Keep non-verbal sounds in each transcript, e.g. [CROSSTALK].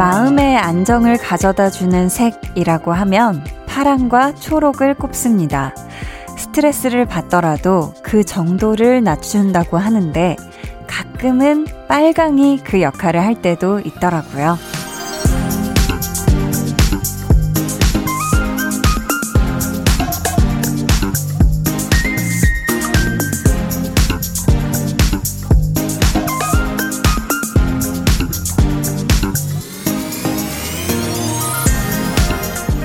마음의 안정을 가져다 주는 색이라고 하면 파랑과 초록을 꼽습니다. 스트레스를 받더라도 그 정도를 낮춘다고 하는데 가끔은 빨강이 그 역할을 할 때도 있더라고요.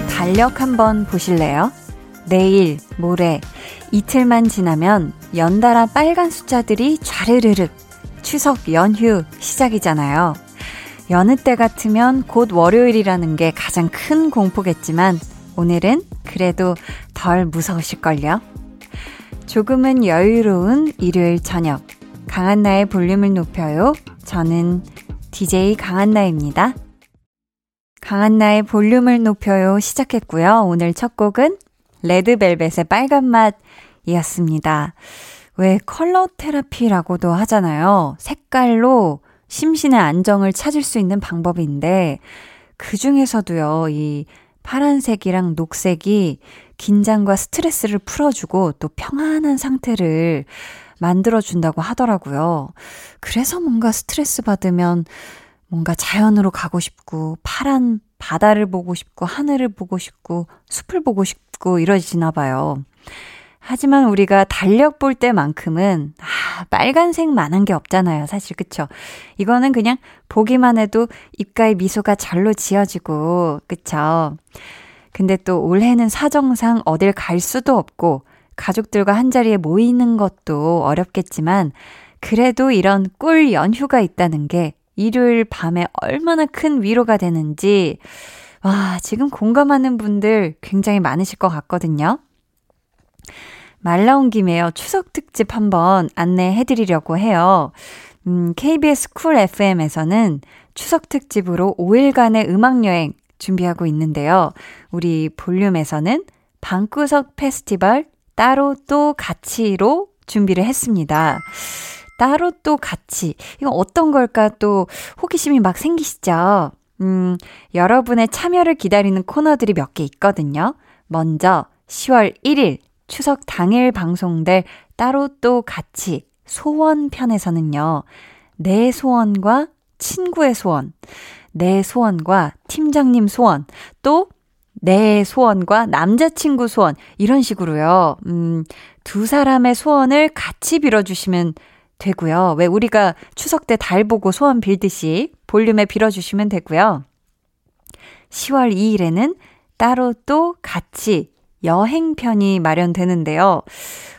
달력 한번 보실래요? 내일, 모레, 이틀만 지나면 연달아 빨간 숫자들이 좌르르륵 추석 연휴 시작이잖아요. 여느 때 같으면 곧 월요일이라는 게 가장 큰 공포겠지만 오늘은 그래도 덜 무서우실걸요? 조금은 여유로운 일요일 저녁. 강한나의 볼륨을 높여요. 저는 DJ 강한나입니다. 강한나의 볼륨을 높여요 시작했고요. 오늘 첫 곡은 레드벨벳의 빨간 맛이었습니다. 왜 컬러 테라피라고도 하잖아요. 색깔로 심신의 안정을 찾을 수 있는 방법인데, 그 중에서도요, 이 파란색이랑 녹색이 긴장과 스트레스를 풀어주고 또 평안한 상태를 만들어준다고 하더라고요. 그래서 뭔가 스트레스 받으면 뭔가 자연으로 가고 싶고, 파란 바다를 보고 싶고, 하늘을 보고 싶고, 숲을 보고 싶고, 이러지나 봐요. 하지만 우리가 달력 볼 때만큼은, 아, 빨간색만 한 게 없잖아요. 사실, 그쵸? 이거는 그냥 보기만 해도 입가에 미소가 절로 지어지고, 그쵸? 근데 또 올해는 사정상 어딜 갈 수도 없고, 가족들과 한 자리에 모이는 것도 어렵겠지만, 그래도 이런 꿀 연휴가 있다는 게 일요일 밤에 얼마나 큰 위로가 되는지, 와, 지금 공감하는 분들 굉장히 많으실 것 같거든요. 말 나온 김에요. 추석 특집 한번 안내해 드리려고 해요. 음, KBS 쿨 FM에서는 추석 특집으로 5일간의 음악 여행 준비하고 있는데요. 우리 볼륨에서는 방구석 페스티벌 따로 또 같이로 준비를 했습니다. 따로 또 같이. 이거 어떤 걸까 또 호기심이 막 생기시죠? 음, 여러분의 참여를 기다리는 코너들이 몇 개 있거든요. 먼저 10월 1일 추석 당일 방송될 따로 또 같이 소원 편에서는요. 내 소원과 친구의 소원, 내 소원과 팀장님 소원, 또 내 소원과 남자친구 소원, 이런 식으로요. 음, 두 사람의 소원을 같이 빌어주시면 되고요. 왜 우리가 추석 때 달 보고 소원 빌듯이 볼륨에 빌어주시면 되고요. 10월 2일에는 따로 또 같이 여행편이 마련되는데요.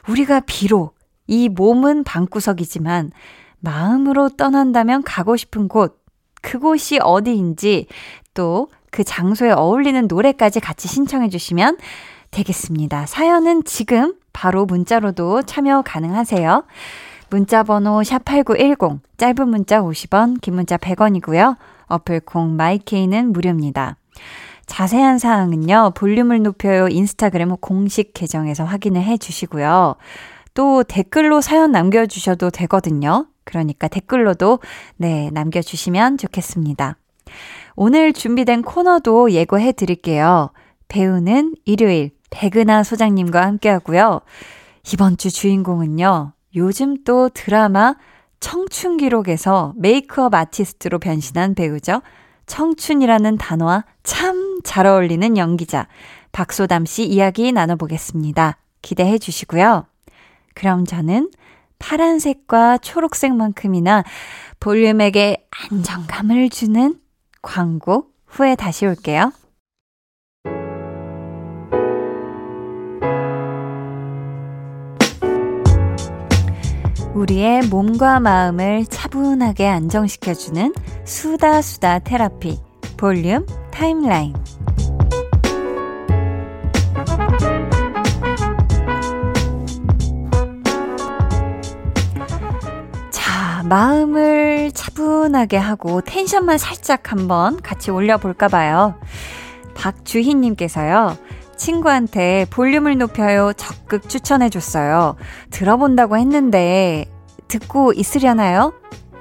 우리가 비록 이 몸은 방구석이지만 마음으로 떠난다면 가고 싶은 곳, 그곳이 어디인지 또 그 장소에 어울리는 노래까지 같이 신청해 주시면 되겠습니다. 사연은 지금 바로 문자로도 참여 가능하세요. 문자 번호 샵8910, 짧은 문자 50원, 긴 문자 100원이고요. 어플 콩 마이케이는 무료입니다. 자세한 사항은요, 볼륨을 높여요 인스타그램 공식 계정에서 확인을 해 주시고요. 또 댓글로 사연 남겨주셔도 되거든요. 그러니까 댓글로도, 네, 남겨주시면 좋겠습니다. 오늘 준비된 코너도 예고해 드릴게요. 배우는 일요일, 백은하 소장님과 함께 하고요. 이번 주 주인공은요, 요즘 또 드라마 청춘 기록에서 메이크업 아티스트로 변신한 배우죠. 청춘이라는 단어와 참 잘 어울리는 연기자 박소담 씨 이야기 나눠보겠습니다. 기대해 주시고요. 그럼 저는 파란색과 초록색만큼이나 볼륨에게 안정감을 주는 광고 후에 다시 올게요. 우리의 몸과 마음을 차분하게 안정시켜주는 수다 수다 테라피 볼륨 타임라인 자, 마음을 차분하게 하고 텐션만 살짝 한번 같이 올려볼까 봐요. 박주희님께서요. 친구한테 볼륨을 높여요 적극 추천해줬어요. 들어본다고 했는데 듣고 있으려나요?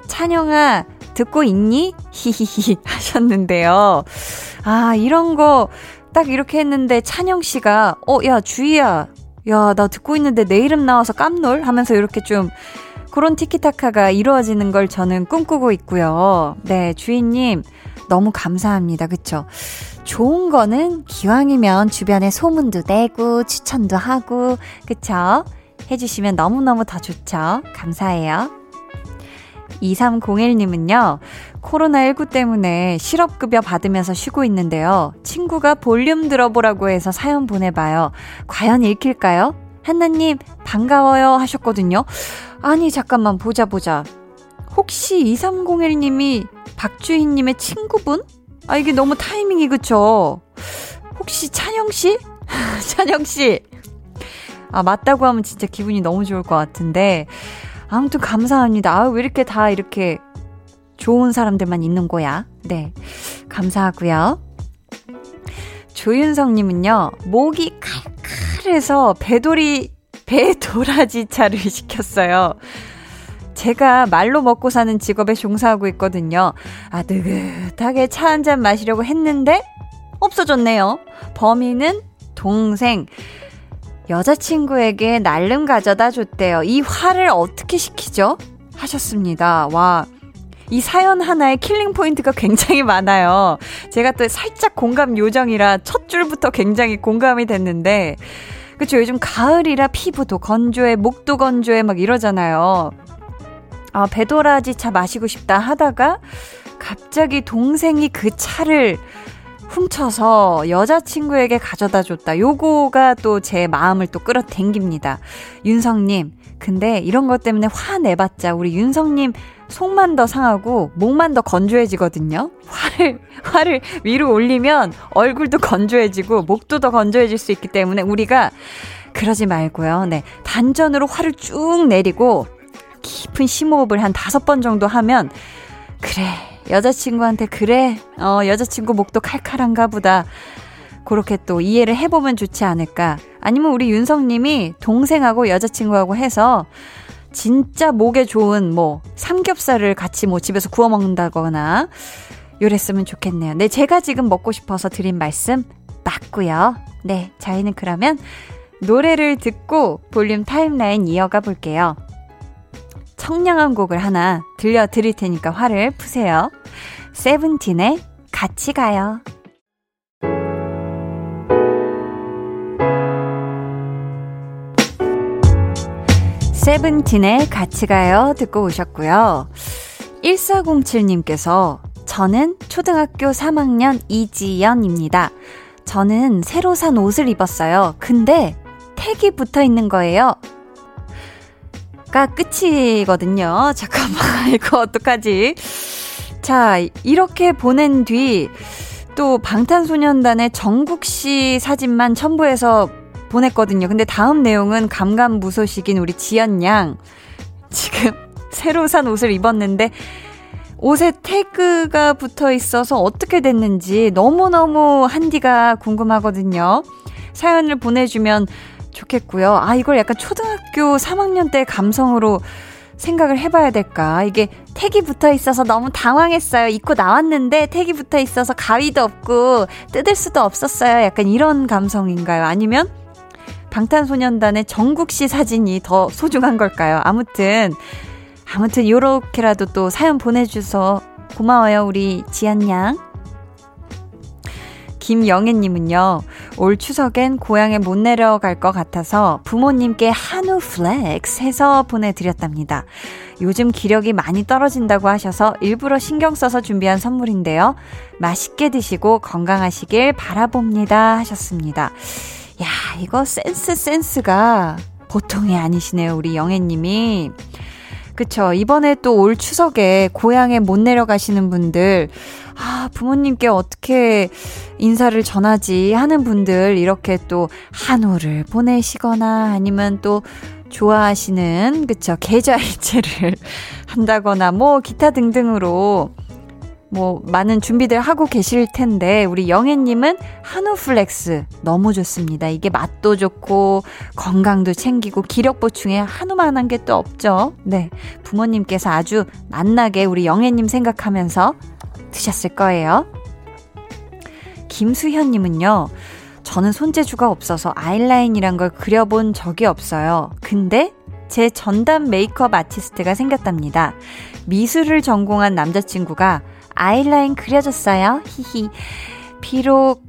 찬영아, 듣고 있니? 히히히 [LAUGHS] 하셨는데요. 아, 이런 거 딱 이렇게 했는데 찬영 씨가, 어, 야, 주희야. 야, 나 듣고 있는데 내 이름 나와서 깜놀? 하면서 이렇게 좀 그런 티키타카가 이루어지는 걸 저는 꿈꾸고 있고요. 네, 주인님, 너무 감사합니다. 그쵸? 좋은 거는 기왕이면 주변에 소문도 내고 추천도 하고, 그쵸? 해주시면 너무너무 더 좋죠. 감사해요. 2301님은요, 코로나19 때문에 실업급여 받으면서 쉬고 있는데요. 친구가 볼륨 들어보라고 해서 사연 보내봐요. 과연 읽힐까요? 한나님, 반가워요 하셨거든요. 아니, 잠깐만, 보자, 보자. 혹시 2301님이 박주희님의 친구분? 아, 이게 너무 타이밍이 그쵸? 혹시 찬영씨? [LAUGHS] 찬영씨! 아, 맞다고 하면 진짜 기분이 너무 좋을 것 같은데. 아무튼 감사합니다. 아, 왜 이렇게 다 이렇게 좋은 사람들만 있는 거야? 네. 감사하고요. 조윤성님은요, 목이 칼칼해서 배돌이, 배도라지 차를 시켰어요. 제가 말로 먹고 사는 직업에 종사하고 있거든요. 아, 느긋하게 차 한 잔 마시려고 했는데, 없어졌네요. 범인은 동생. 여자친구에게 날름 가져다 줬대요. 이 화를 어떻게 시키죠? 하셨습니다. 와. 이 사연 하나에 killing point가 굉장히 많아요. 제가 또 살짝 공감 요정이라 첫 줄부터 굉장히 공감이 됐는데, 그쵸. 요즘 가을이라 피부도 건조해, 목도 건조해, 막 이러잖아요. 아, 배도라지 차 마시고 싶다 하다가, 갑자기 동생이 그 차를 훔쳐서 여자친구에게 가져다 줬다. 요거가 또 제 마음을 또 끌어당깁니다. 윤성님, 근데 이런 것 때문에 화내봤자 우리 윤성님 속만 더 상하고 목만 더 건조해지거든요. 화를, 화를 위로 올리면 얼굴도 건조해지고 목도 더 건조해질 수 있기 때문에 우리가 그러지 말고요. 네. 단전으로 화를 쭉 내리고 깊은 심호흡을 한 다섯 번 정도 하면 그래. 여자친구한테 그래. 어, 여자친구 목도 칼칼한가 보다. 그렇게 또 이해를 해보면 좋지 않을까. 아니면 우리 윤성님이 동생하고 여자친구하고 해서 진짜 목에 좋은 뭐 삼겹살을 같이 뭐 집에서 구워 먹는다거나 요랬으면 좋겠네요. 네, 제가 지금 먹고 싶어서 드린 말씀 맞고요. 네, 저희는 그러면 노래를 듣고 볼륨 타임라인 이어가 볼게요. 청량한 곡을 하나 들려드릴 테니까 화를 푸세요. 세븐틴의 같이 가요. 세븐틴의 같이 가요 듣고 오셨고요. 1407님께서 저는 초등학교 3학년 이지연입니다. 저는 새로 산 옷을 입었어요. 근데 택이 붙어 있는 거예요. 가 끝이거든요. [LAUGHS] 잠깐만, 이거 어떡하지? 자, 이렇게 보낸 뒤, 또 방탄소년단의 정국 씨 사진만 첨부해서 보냈거든요. 근데 다음 내용은 감감무소식인 우리 지연 양. 지금 [LAUGHS] 새로 산 옷을 입었는데 옷에 태그가 붙어 있어서 어떻게 됐는지 너무너무 한디가 궁금하거든요. 사연을 보내주면 좋겠고요. 아, 이걸 약간 초등학교 3학년 때 감성으로 생각을 해봐야 될까? 이게 택이 붙어 있어서 너무 당황했어요. 입고 나왔는데 택이 붙어 있어서 가위도 없고 뜯을 수도 없었어요. 약간 이런 감성인가요? 아니면 방탄소년단의 정국 씨 사진이 더 소중한 걸까요? 아무튼, 아무튼 요렇게라도 또 사연 보내주셔서 고마워요, 우리 지안 양. 김영애님은요, 올 추석엔 고향에 못 내려갈 것 같아서 부모님께 한우 flex 해서 보내드렸답니다. 요즘 기력이 많이 떨어진다고 하셔서 일부러 신경 써서 준비한 선물인데요. 맛있게 드시고 건강하시길 바라봅니다. 하셨습니다. 야, 이거 센스 센스가 보통이 아니시네요. 우리 영애님이. 그쵸. 이번에 또 올 추석에 고향에 못 내려가시는 분들, 아, 부모님께 어떻게 인사를 전하지 하는 분들, 이렇게 또 한우를 보내시거나 아니면 또 좋아하시는, 그쵸, 계좌이체를 [LAUGHS] 한다거나, 뭐, 기타 등등으로 뭐 많은 준비들 하고 계실 텐데 우리 영애님은 한우 flex 너무 좋습니다. 이게 맛도 좋고 건강도 챙기고 기력 보충에 한우만한 게 또 없죠. 네, 부모님께서 아주 맛나게 우리 영애님 생각하면서 드셨을 거예요. 김수현님은요. 저는 손재주가 없어서 아이라인이란 걸 그려본 적이 없어요. 근데 제 전담 메이크업 아티스트가 생겼답니다. 미술을 전공한 남자친구가 아이라인 그려줬어요. 히히. 비록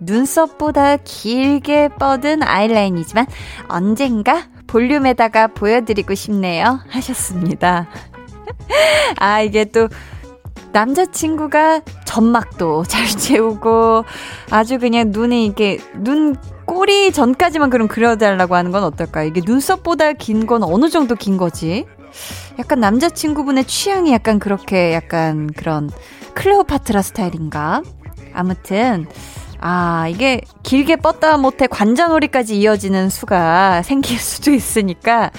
눈썹보다 길게 뻗은 아이라인이지만 언젠가 볼륨에다가 보여드리고 싶네요. 하셨습니다. [LAUGHS] 아, 이게 또 남자친구가 점막도 잘 [LAUGHS] 채우고 아주 그냥 눈에 이게 렇눈 꼬리 전까지만 그럼 그려달라고 하는 건 어떨까요? 이게 눈썹보다 긴 건 어느 정도 긴 거지? 약간 남자친구분의 취향이 약간 그렇게 약간 그런 클레오파트라 스타일인가? 아무튼, 아, 이게 길게 뻗다 못해 관자놀이까지 이어지는 수가 생길 수도 있으니까,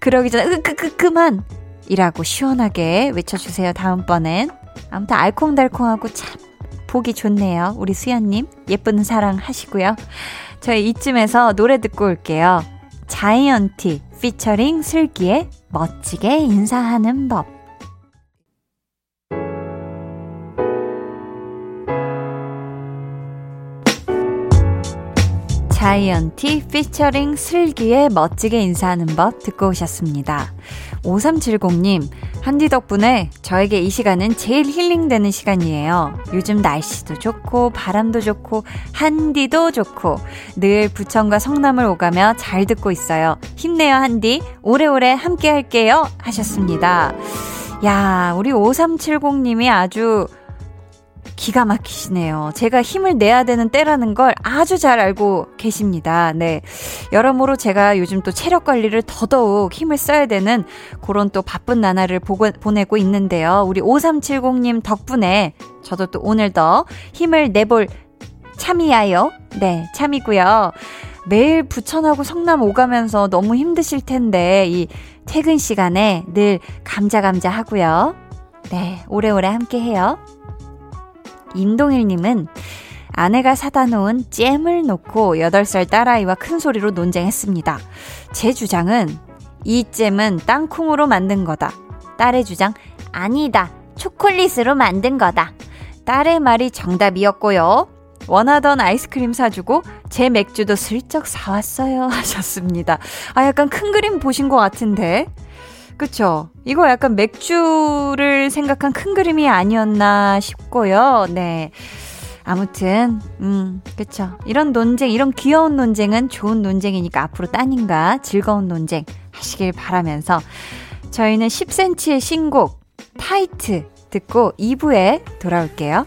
그러기 전에, 으끄끄끄만! 이라고 시원하게 외쳐주세요, 다음번엔. 아무튼 알콩달콩하고 참, 보기 좋네요. 우리 수연님. 예쁜 사랑 하시고요. 저희 이쯤에서 노래 듣고 올게요. 자이언티 피처링 슬기의 멋지게 인사하는 법. 자이언티 피처링 슬기의 멋지게 인사하는 법 듣고 오셨습니다. 5370님, 한디 덕분에 저에게 이 시간은 제일 힐링되는 시간이에요. 요즘 날씨도 좋고, 바람도 좋고, 한디도 좋고, 늘 부천과 성남을 오가며 잘 듣고 있어요. 힘내요, 한디. 오래오래 함께 할게요. 하셨습니다. 야, 우리 5370님이 아주 기가 막히시네요. 제가 힘을 내야 되는 때라는 걸 아주 잘 알고 계십니다. 네. 여러모로 제가 요즘 또 체력 관리를 더더욱 힘을 써야 되는 그런 또 바쁜 나날을 보고, 보내고 있는데요. 우리 5370님 덕분에 저도 또 오늘 더 힘을 내볼 참이야요. 네, 참이고요. 매일 부천하고 성남 오가면서 너무 힘드실 텐데 이 퇴근 시간에 늘 감자감자 하고요. 네, 오래오래 함께 해요. 임동일님은 아내가 사다 놓은 잼을 놓고 8살 딸아이와 큰 소리로 논쟁했습니다. 제 주장은 이 잼은 땅콩으로 만든 거다. 딸의 주장, 아니다. 초콜릿으로 만든 거다. 딸의 말이 정답이었고요. 원하던 아이스크림 사주고 제 맥주도 슬쩍 사왔어요. [LAUGHS] 하셨습니다. 아, 약간 큰 그림 보신 것 같은데. 그쵸? 이거 약간 맥주를 생각한 큰 그림이 아니었나 싶고요. 네. 아무튼, 음, 그쵸. 이런 논쟁, 이런 귀여운 논쟁은 좋은 논쟁이니까 앞으로 따님과 즐거운 논쟁 하시길 바라면서 저희는 10cm의 신곡, 타이트 듣고 2부에 돌아올게요.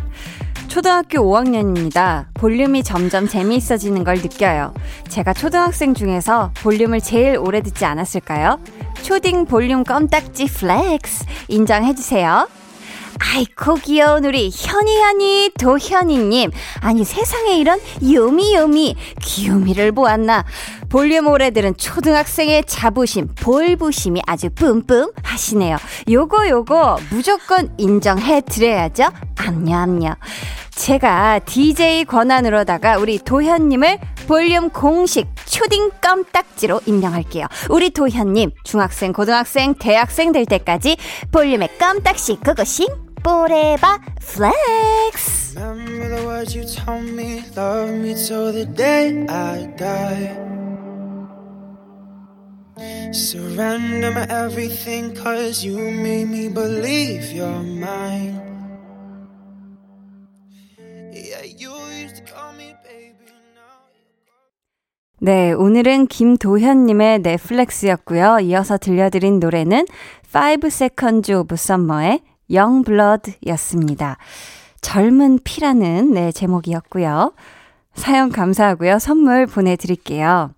초등학교 5학년입니다. 볼륨이 점점 재미있어지는 걸 느껴요. 제가 초등학생 중에서 볼륨을 제일 오래 듣지 않았을까요? 초딩 볼륨 껌딱지 flex 인정해주세요. 아이코 귀여운 우리 현이현이 도현이님 아니 세상에 이런 요미요미 귀요미를 보았나 볼륨 오래들은 초등학생의 자부심 볼부심이 아주 뿜뿜 하시네요 요거 요거 무조건 인정해 드려야죠 암요 암요 제가 DJ 권한으로다가 우리 도현님을 볼륨 공식 초딩 껌딱지로 임명할게요. 우리 도현님, 중학생, 고등학생, 대학생 될 때까지 볼륨의 껌딱지 그것이 forever flex. 네, 오늘은 김도현님의 넷플렉스였고요. 이어서 들려드린 노래는 5 Seconds of Summer의 Young Blood였습니다. 젊은 피라는 네, 제목이었고요. 사연 감사하고요. 선물 보내드릴게요.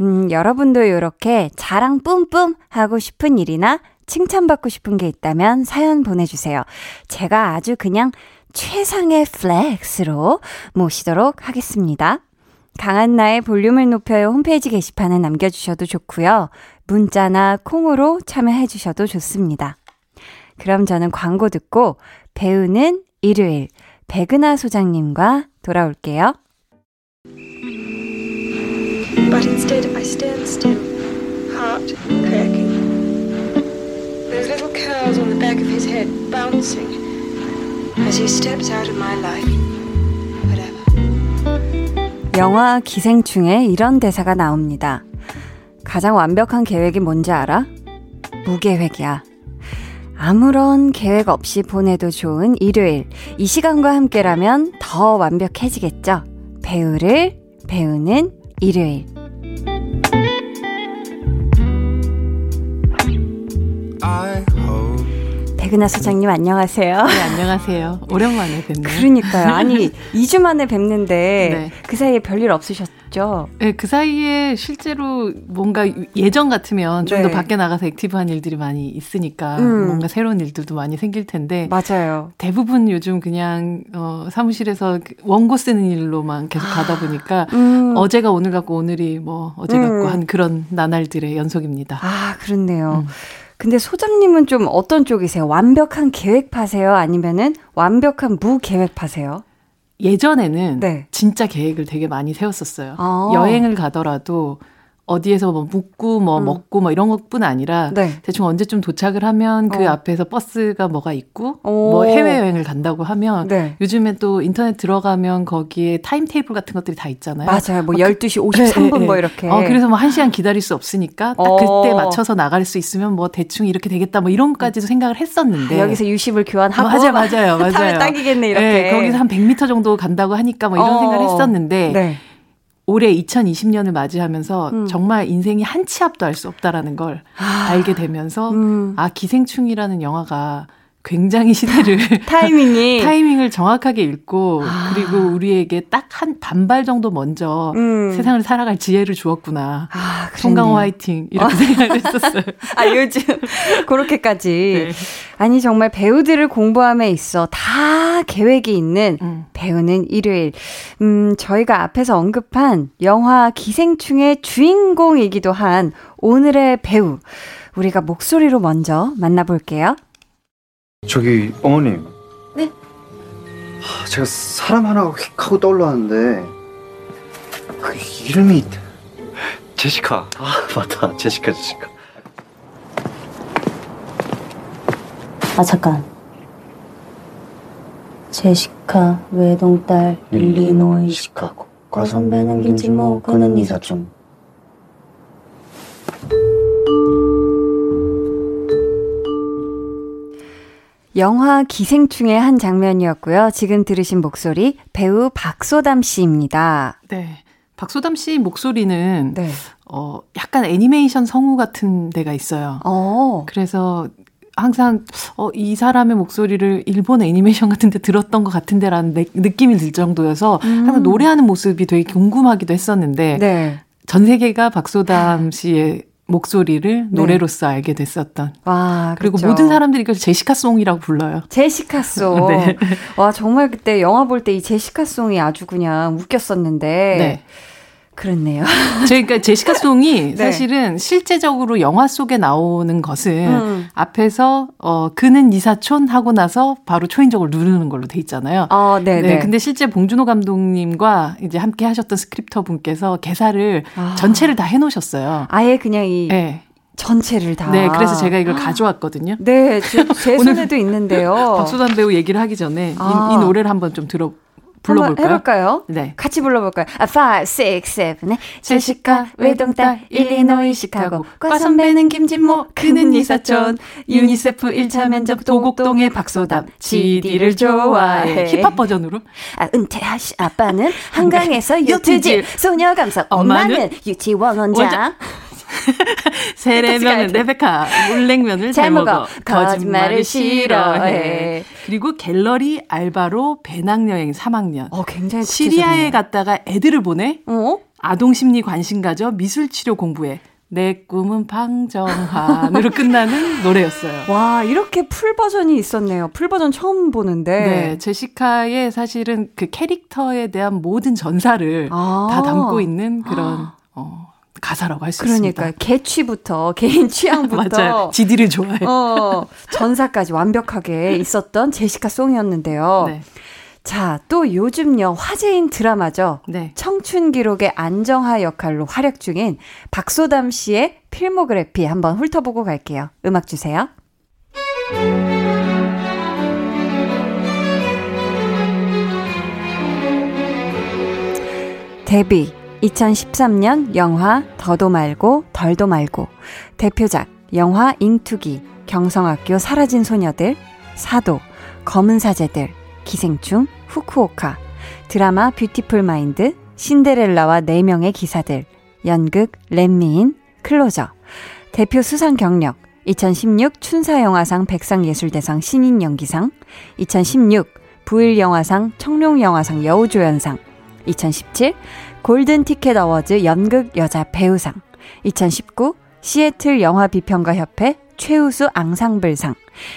음, 여러분도 이렇게 자랑 뿜뿜 하고 싶은 일이나 칭찬받고 싶은 게 있다면 사연 보내주세요. 제가 아주 그냥 최상의 flex로 모시도록 하겠습니다. 강한 나의 볼륨을 높여요 홈페이지 게시판에 남겨주셔도 좋고요. 문자나 콩으로 참여해 주셔도 좋습니다. 그럼 저는 광고 듣고 배우는 일요일 백은하 소장님과 돌아올게요. But instead I stand still, heart cracking. Those little curls on the back of his head bouncing as he steps out of my life. 영화 기생충에 이런 대사가 나옵니다. 가장 완벽한 계획이 뭔지 알아? 무계획이야. 아무런 계획 없이 보내도 좋은 일요일. 이 시간과 함께라면 더 완벽해지겠죠? 배우를 배우는 일요일. 백은하 소장님 안녕하세요. 네, 안녕하세요. 오랜만에 뵙네요. 그러니까요. 아니, [LAUGHS] 2주 만에 뵙는데 네. 그 사이에 별일 없으셨죠? 네, 그 사이에 실제로 뭔가 예전 같으면 좀더 네. 밖에 나가서 active한 일들이 많이 있으니까 음. 뭔가 새로운 일들도 많이 생길 텐데 맞아요. 대부분 요즘 그냥 어, 사무실에서 그 원고 쓰는 일로만 계속 아, 가다 보니까 음. 어제가 오늘 같고 오늘이 뭐 어제 같고 음. 한 그런 나날들의 연속입니다. 아, 그렇네요. 음. 근데 소장님은 좀 어떤 쪽이세요? 완벽한 계획파세요? 아니면은 완벽한 무계획파세요? 예전에는 네. 진짜 계획을 되게 많이 세웠었어요. 아. 여행을 가더라도 어디에서 뭐 묵고 뭐 음. 먹고 뭐 이런 것뿐 아니라 네. 대충 언제쯤 도착을 하면 그 어. 앞에서 버스가 뭐가 있고 오. 뭐 해외 여행을 간다고 하면 네. 요즘에 또 인터넷 들어가면 거기에 타임 테이블 같은 것들이 다 있잖아요. 맞아요. 뭐 12시 53분 네, 뭐 이렇게. 어 그래서 뭐 1시간 기다릴 수 없으니까 딱 어. 그때 맞춰서 나갈 수 있으면 뭐 대충 이렇게 되겠다 뭐 이런 것까지도 생각을 했었는데 아, 여기서 유심을 교환하고 맞아요. 맞아요. [LAUGHS] 맞아요. 딱이겠네 이렇게. 네, 거기서 한 100m 정도 간다고 하니까 뭐 이런 어. 생각을 했었는데 네. 올해 2020년을 맞이하면서 음. 정말 인생이 한 치 앞도 알 수 없다라는 걸 아. 알게 되면서 음. 아 기생충이라는 영화가 굉장히 시대를 [LAUGHS] 타이밍이 [LAUGHS] 타이밍을 정확하게 읽고 아. 그리고 우리에게 딱 한 반발 정도 먼저 음. 세상을 살아갈 지혜를 주었구나. 아, 송강호 화이팅 이렇게 어. 생각을 했었어요. [LAUGHS] 아 요즘 그렇게까지 네. 아니 정말 배우들을 공부함에 있어 다 계획이 있는 음. 배우는 일요일. 음 저희가 앞에서 언급한 영화 기생충의 주인공이기도 한 오늘의 배우 우리가 목소리로 먼저 만나볼게요. 저기 어머님. 네? 제가 사람 하나가 휙 하고 떠올랐는데 그 이름이 제시카. 아 맞다 제시카 제시카. 아 잠깐. 제시카 외동딸 일리노이 시카고 과선배는 김치모 그는 이사촌 영화 기생충의 한 장면이었고요. 지금 들으신 목소리 배우 박소담 씨입니다. 네. 박소담 씨 목소리는 네. 어 약간 애니메이션 성우 같은 데가 있어요. 어. 그래서 항상 어, 이 사람의 목소리를 일본 애니메이션 같은 데 들었던 것 같은데라는 내, 느낌이 들 정도여서 음. 항상 노래하는 모습이 되게 궁금하기도 했었는데 네. 전 세계가 박소담 씨의 목소리를 네. 노래로서 알게 됐었던. 와, 그리고 그렇죠. 모든 사람들이 이걸 제시카송이라고 불러요. 제시카송. [LAUGHS] 네. 와, 정말 그때 영화 볼 때 이 제시카송이 아주 그냥 웃겼었는데. 네. 그렇네요. [LAUGHS] 그러니까 제시카 송이 [LAUGHS] 네. 사실은 실제적으로 영화 속에 나오는 것은 음. 앞에서 어 그는 니 사촌 하고 나서 바로 초인종을 누르는 걸로 돼 있잖아요. 어, 네, 네. 근데 실제 봉준호 감독님과 이제 함께 하셨던 스크립터 분께서 개사를 아. 전체를 다 해놓으셨어요. 아예 그냥 이 네. 전체를 다. 네, 그래서 제가 이걸 가져왔거든요. 네, 제, 제 [LAUGHS] 손에도 있는데요. 박소담 배우 얘기를 하기 전에 아. 이, 이, 노래를 한번 좀 들어 불러볼까요? 해볼까요? 네. 같이 불러볼까요? 아, 5, 6, 7, 제시카, 외동딸, 일리노이, 시카고, 과 선배는 김진모, 그는 니 사촌, 유니세프 1차 면접 도곡동의 박소담, 지디를 좋아해. 힙합 버전으로? 아, 은퇴하시 아빠는 한강에서 요트질, 소녀 감성, 엄마는 유치원 원장. [LAUGHS] 세례명은 레베카, 물냉면을 잘, 먹어, 거짓말을 싫어해. 그리고 갤러리 알바로 배낭여행 3학년. 어, 굉장히 시리아에 갔다가 애들을 보내. 어? 아동 심리 관심 가져 미술 치료 공부해. 내 꿈은 방정환으로 [LAUGHS] 끝나는 노래였어요. 와, 이렇게 full 버전이 있었네요. full 버전 처음 보는데. 네, 제시카의 사실은 그 캐릭터에 대한 모든 전사를 아~ 다 담고 있는 그런, 어, 가사라고 할 수 있습니다. 그러니까 개취부터 [LAUGHS] 개인 취향부터 맞아요. 지디를 좋아해. 어, 전사까지 완벽하게 있었던 제시카 송이었는데요. 네. 자, 또 요즘요 화제인 드라마죠. 네. 청춘 기록의 안정화 역할로 활약 중인 박소담 씨의 필모그래피 한번 훑어보고 갈게요. 음악 주세요. 데뷔 2013년 영화 더도 말고 덜도 말고. 대표작 영화 잉투기 경성학교 사라진 소녀들 사도 검은 사제들 기생충 후쿠오카 드라마 뷰티풀 마인드 신데렐라와 4명의 기사들 연극 렛미인 클로저. 대표 수상 경력 2016 춘사영화상 백상예술대상 신인연기상 2016 부일영화상 청룡영화상 여우조연상 2017 골든 티켓 어워즈 연극 여자 배우상, 2019 시애틀 영화 비평가 협회 최우수 앙상블상,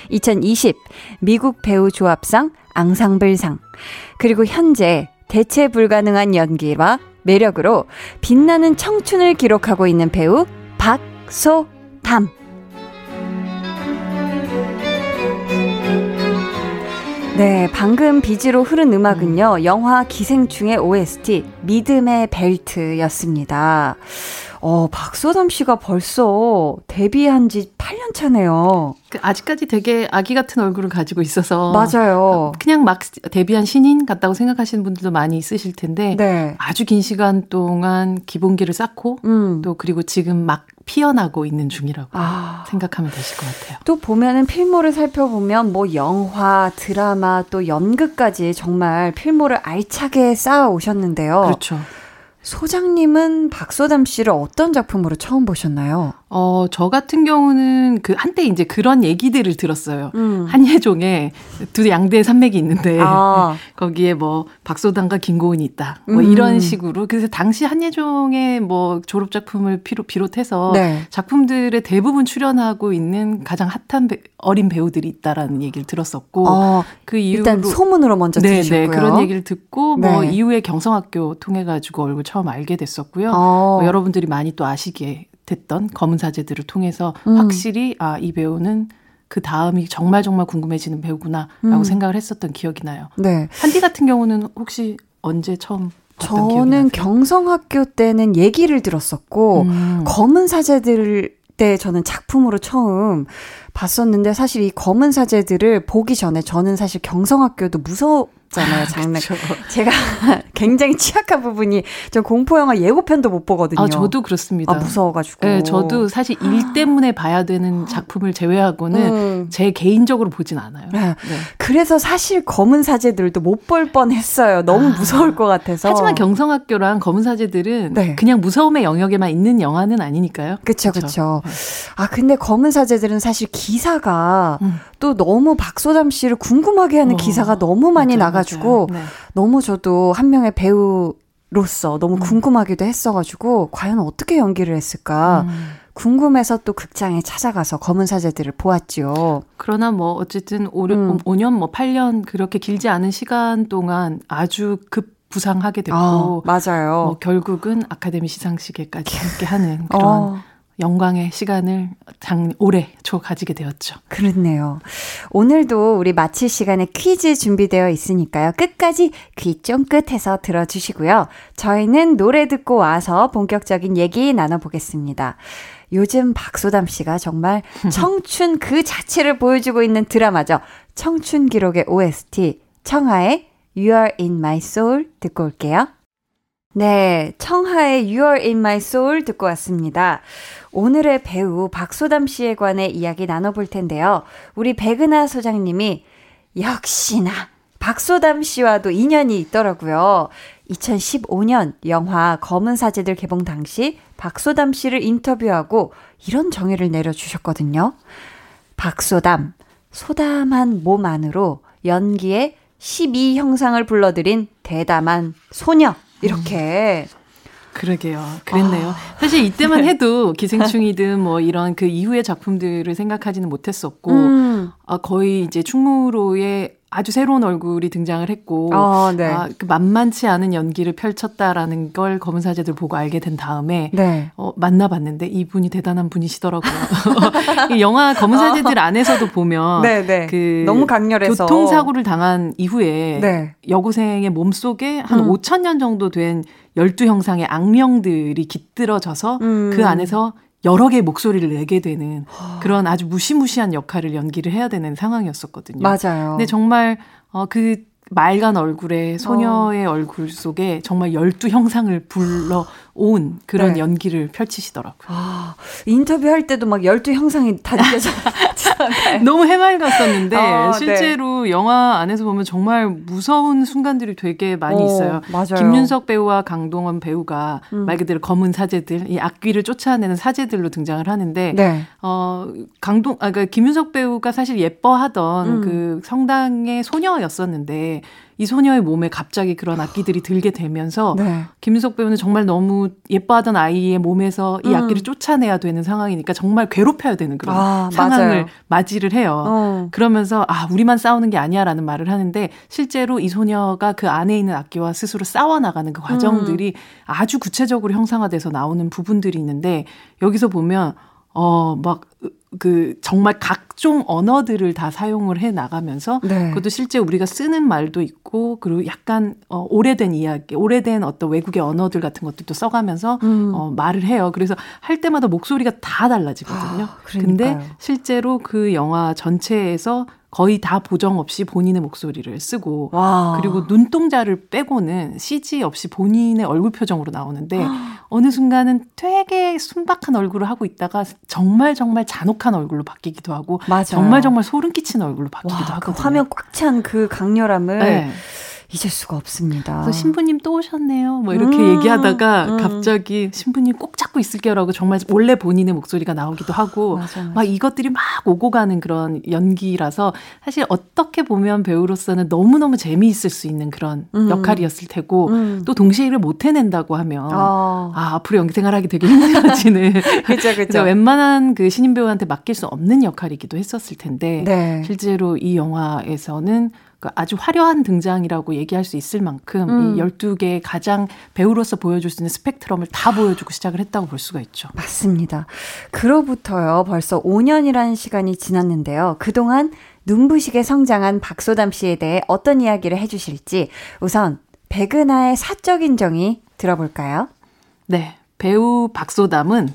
2020 미국 배우 조합상 앙상블상, 그리고 현재 대체 불가능한 연기와 매력으로 빛나는 청춘을 기록하고 있는 배우 박소담. 네, 방금 비지로 흐른 음악은요, 음. 영화 기생충의 OST, 믿음의 벨트였습니다. 어, 박소담 씨가 벌써 데뷔한 지 8년 차네요. 그 아직까지 되게 아기 같은 얼굴을 가지고 있어서. 맞아요. 그냥 막 데뷔한 신인 같다고 생각하시는 분들도 많이 있으실 텐데. 네. 아주 긴 시간 동안 기본기를 쌓고, 음. 또 그리고 지금 막 피어나고 있는 중이라고 아. 생각하면 되실 것 같아요. 또 보면은 필모를 살펴보면 뭐 영화, 드라마, 또 연극까지 정말 필모를 알차게 쌓아 오셨는데요. 그렇죠. 소장님은 박소담 씨를 어떤 작품으로 처음 보셨나요? 어, 저 같은 경우는 그 한때 이제 그런 얘기들을 들었어요. 음. 한예종에 두 양대 산맥이 있는데 아. [LAUGHS] 거기에 뭐 박소담과 김고은이 있다. 뭐 음. 이런 식으로 그래서 당시 한예종의 뭐 졸업 작품을 비롯해서 네. 작품들의 대부분 출연하고 있는 가장 핫한 배, 어린 배우들이 있다라는 얘기를 들었었고 어, 그 이후로 일단 소문으로 먼저 네, 들으셨고요. 네, 그런 얘기를 듣고 뭐 네. 이후에 경성학교 통해 가지고 얼굴 처음 알게 됐었고요. 어. 뭐 여러분들이 많이 또 아시게 됐던 검은 사제들을 통해서 음. 확실히 아 이 배우는 그 다음이 정말 정말 궁금해지는 배우구나라고 음. 생각을 했었던 기억이 나요. 네. 한디 같은 경우는 혹시 언제 처음 저는 경성학교 때는 얘기를 들었었고 음. 검은 사제들 때 저는 작품으로 처음 봤었는데 사실 이 검은 사제들을 보기 전에 저는 사실 경성학교도 무서 워 잖아요 아, 장르. 제가 [LAUGHS] 굉장히 취약한 부분이 저 공포 영화 예고편도 못 보거든요. 아, 저도 그렇습니다. 아, 무서워가지고. 네, 저도 사실 일 때문에 봐야 되는 작품을 제외하고는 음. 제 개인적으로 보진 않아요. 네. 네. 그래서 사실 검은 사제들도 못 볼 뻔했어요. 너무 아. 무서울 것 같아서. 하지만 경성학교랑 검은 사제들은 네. 그냥 무서움의 영역에만 있는 영화는 아니니까요. 그렇죠, 그렇죠. 아 근데 검은 사제들은 사실 기사가 음. 또 너무 박소담 씨를 궁금하게 하는 어. 기사가 너무 많이 나가. 나가지고 네. 너무 저도 한 명의 배우로서 너무 음. 궁금하기도 했어가지고 과연 어떻게 연기를 했을까. 음. 궁금해서 또 극장에 찾아가서 검은 사제들을 보았죠. 그러나 뭐 어쨌든 5, 음. 5년 뭐 8년 그렇게 길지 않은 시간 동안 아주 급 부상하게 됐고 아, 맞아요. 뭐 결국은 아카데미 시상식에까지 [LAUGHS] 함께 하는 그런 어. 영광의 시간을 장, 올해 초 가지게 되었죠. 그렇네요. 오늘도 우리 마칠 시간에 퀴즈 준비되어 있으니까요. 끝까지 귀 쫑긋해서 들어주시고요. 저희는 노래 듣고 와서 본격적인 얘기 나눠보겠습니다. 요즘 박소담 씨가 정말 [LAUGHS] 청춘 그 자체를 보여주고 있는 드라마죠. 청춘 기록의 OST, 청하의 You Are In My Soul 듣고 올게요. 네, 청하의 You Are In My Soul 듣고 왔습니다. 오늘의 배우 박소담 씨에 관해 이야기 나눠볼 텐데요. 우리 백은하 소장님이 역시나 박소담 씨와도 인연이 있더라고요. 2015년 영화 검은 사제들 개봉 당시 박소담 씨를 인터뷰하고 이런 정의를 내려주셨거든요. 박소담, 소담한 몸 안으로 연기의 12형상을 불러들인 대담한 소녀. 이렇게. 음. 그러게요. 그랬네요. 아. 사실 이때만 네. 해도 기생충이든 뭐 이런 그 이후의 작품들을 생각하지는 못했었고, 음. 아, 거의 이제 충무로의 아주 새로운 얼굴이 등장을 했고 어, 네. 아, 그 만만치 않은 연기를 펼쳤다라는 걸 검은 사제들 보고 알게 된 다음에 네. 어, 만나봤는데 이분이 대단한 분이시더라고요. [LAUGHS] 이 영화 검은 사제들 안에서도 보면 네, 네. 그 너무 강렬해서 교통사고를 당한 이후에 네. 여고생의 몸 속에 한 음. 5천 년 정도 된 열두 형상의 악령들이 깃들어져서 음. 그 안에서 여러 개의 목소리를 내게 되는 그런 아주 무시무시한 역할을 연기를 해야 되는 상황이었었거든요. 맞아요. 근데 정말 어, 그 맑은 얼굴의 소녀의 어. 얼굴 속에 정말 열두 형상을 불러온 그런 네. 연기를 펼치시더라고요. 아, 인터뷰할 때도 막 열두 형상이 다 느껴져요. [LAUGHS] 너무 해맑았었는데 아, 네. 실제로 네. 영화 안에서 보면 정말 무서운 순간들이 되게 많이 어, 있어요. 맞아요. 김윤석 배우와 강동원 배우가 음. 말 그대로 검은 사제들, 이 악귀를 쫓아내는 사제들로 등장을 하는데 네. 어 강동 아 그러니까 김윤석 배우가 사실 예뻐하던 음. 그 성당의 소녀였었는데 이 소녀의 몸에 갑자기 그런 악기들이 들게 되면서 네. 김윤석 배우는 정말 너무 예뻐하던 아이의 몸에서 이 음. 악기를 쫓아내야 되는 상황이니까 정말 괴롭혀야 되는 그런 아, 상황을 맞아요. 맞이를 해요. 어. 그러면서 아 우리만 싸우는 게 아니야라는 말을 하는데 실제로 이 소녀가 그 안에 있는 악기와 스스로 싸워 나가는 그 과정들이 음. 아주 구체적으로 형상화돼서 나오는 부분들이 있는데 여기서 보면 어 막 그 정말 각종 언어들을 다 사용을 해 나가면서 네. 그것도 실제 우리가 쓰는 말도 있고 그리고 약간 어, 오래된 이야기, 오래된 어떤 외국의 언어들 같은 것들도 써가면서 음. 어, 말을 해요. 그래서 할 때마다 목소리가 다 달라지거든요. 아, 근데 실제로 그 영화 전체에서 거의 다 보정 없이 본인의 목소리를 쓰고 와. 그리고 눈동자를 빼고는 CG 없이 본인의 얼굴 표정으로 나오는데 [GASPS] 어느 순간은 되게 순박한 얼굴을 하고 있다가 정말 정말 잔혹한 얼굴로 바뀌기도 하고 맞아요. 정말 정말 소름 끼치는 얼굴로 바뀌기도 하거든요. 그 화면 꽉 찬 그 강렬함을 네. 잊을 수가 없습니다. 그래서 신부님 또 오셨네요. 뭐 이렇게 음, 얘기하다가 음. 갑자기 신부님 꼭 잡고 있을게요라고 정말 원래 본인의 목소리가 나오기도 하고 맞아, 맞아. 막 이것들이 막 오고 가는 그런 연기라서 사실 어떻게 보면 배우로서는 너무 너무 재미있을 수 있는 그런 음. 역할이었을 테고 음. 또 동시에 일을 못 해낸다고 하면 어. 아, 앞으로 연기 생활하기 되게 힘들어지는 [LAUGHS] 그쵸, 그쵸. 웬만한 그 신인 배우한테 맡길 수 없는 역할이기도 했었을 텐데 네. 실제로 이 영화에서는 그 아주 화려한 등장이라고 얘기할 수 있을 만큼 음. 이 12개의 가장 배우로서 보여줄 수 있는 스펙트럼을 다 보여주고 시작을 했다고 볼 수가 있죠. 맞습니다. 그로부터요, 벌써 5년이라는 시간이 지났는데요. 그동안 눈부시게 성장한 박소담 씨에 대해 어떤 이야기를 해주실지 우선 백은하의 사적인 정의 들어볼까요? 네. 배우 박소담은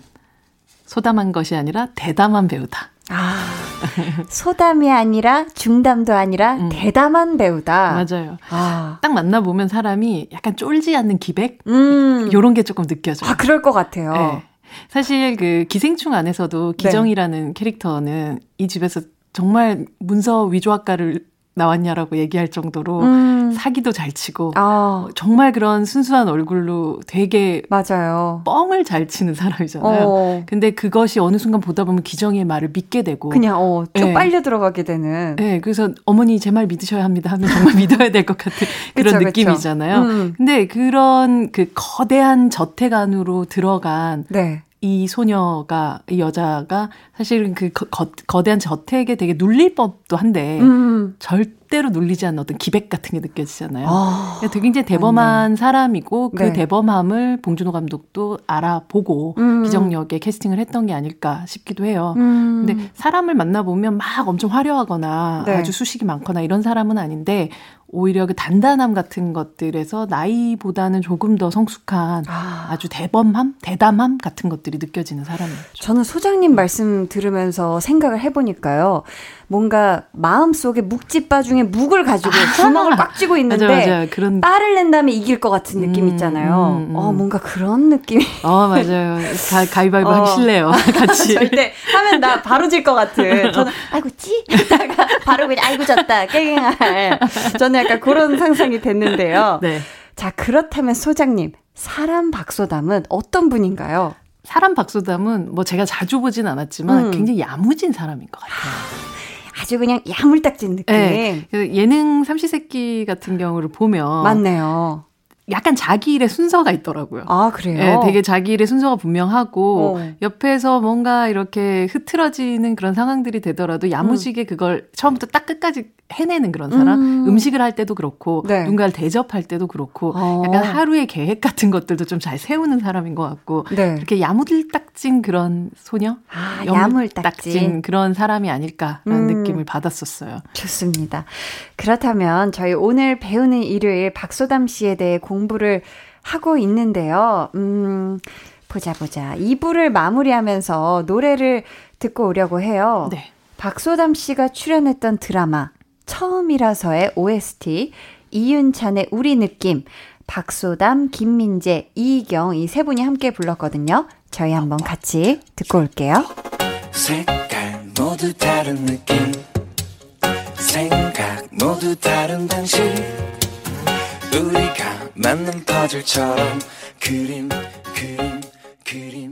소담한 것이 아니라 대담한 배우다. 아, [LAUGHS] 소담이 아니라 중담도 아니라 음. 대담한 배우다. 맞아요. 아. 딱 만나보면 사람이 약간 쫄지 않는 기백? 음. 요런 게 조금 느껴져요. 아, 그럴 것 같아요. 네. 사실 그 기생충 안에서도 네. 기정이라는 네. 캐릭터는 이 집에서 정말 문서 위조학과를 나왔냐라고 얘기할 정도로 음. 사기도 잘 치고 아. 정말 그런 순수한 얼굴로 되게 맞아요. 뻥을 잘 치는 사람이잖아요. 어. 근데 그것이 어느 순간 보다 보면 기정의 말을 믿게 되고 그냥 어, 좀 네. 빨려 들어가게 되는. 네, 그래서 어머니 제 말 믿으셔야 합니다 하면 정말 [LAUGHS] 믿어야 될 것 같은 그런 그쵸, 느낌이잖아요. 그쵸. 음. 근데 그런 그 거대한 저택 안으로 들어간 네. 이 소녀가 이 여자가 사실은 그 거, 거 대한 저택에 되게 눌릴 법도 한데 음. 절대 절대로 눌리지 않는 어떤 기백 같은 게 느껴지잖아요. 아, 되게 굉장히 대범한 네. 사람이고 그 네. 대범함을 봉준호 감독도 알아보고 음. 기정역에 캐스팅을 했던 게 아닐까 싶기도 해요. 음. 근데 사람을 만나보면 막 엄청 화려하거나 네. 아주 수식이 많거나 이런 사람은 아닌데 오히려 그 단단함 같은 것들에서 나이보다는 조금 더 성숙한 아. 주 대범함, 대담함 같은 것들이 느껴지는 사람이었죠. 저는 소장님 말씀 들으면서 생각을 해보니까요. 뭔가 마음속에 묵찌빠 중에 묵을 가지고 아. 주먹을 꽉 쥐고 있는데 맞아, 맞아. 그런 빨을 낸 다음에 이길 것 같은 느낌 음, 있잖아요. 음, 음. 어, 뭔가 그런 느낌이. 어, 맞아요. 가, 가위바위보 [LAUGHS] 어. 하실래요? [LAUGHS] 같이. 절대 하면 나 바로 질 것 같은. [LAUGHS] 저는 아이고 찌? 했다가 바로 그냥 아이고 졌다. 깨갱할. 저는 약간 그런 상상이 됐는데요. 네. 자, 그렇다면 소장님, 사람 박소담은 어떤 분인가요? 사람 박소담은 뭐 제가 자주 보진 않았지만 음. 굉장히 야무진 사람인 것 같아요. 아주 그냥 야물딱진 느낌. 네. 그 예능 삼시세끼 같은 경우를 보면 맞네요. 약간 자기 일의 순서가 있더라고요. 아, 그래요? 네, 되게 자기 일의 순서가 분명하고, 어. 옆에서 뭔가 이렇게 흐트러지는 그런 상황들이 되더라도 야무지게 음. 그걸 처음부터 딱 끝까지 해내는 그런 사람. 음. 식을할 때도 그렇고, 네. 누군가를 대접할 때도 그렇고, 어. 약간 하루의 계획 같은 것들도 좀 잘 세우는 사람인 것 같고, 네. 이렇게 야무들딱진 그런 소녀? 아, 야물딱진. 그런 사람이 아닐까라는 음. 느낌을 받았었어요. 좋습니다. 그렇다면 저희 오늘 배우는 일요일 박소담 씨에 대해 공부를 하고 있는데요. 음, 보자, 보자. 2부를 마무리하면서 노래를 듣고 오려고 해요. 네. 박소담 씨가 출연했던 드라마, 처음이라서의 OST, 이윤찬의 우리 느낌, 박소담, 김민재, 이경 이 세 분이 함께 불렀거든요. 저희 한번 같이 듣고 올게요. 색깔 모두 다른 느낌 생각 모두 다른 당신 우리가 맞는 퍼즐처럼 그림 그림 그림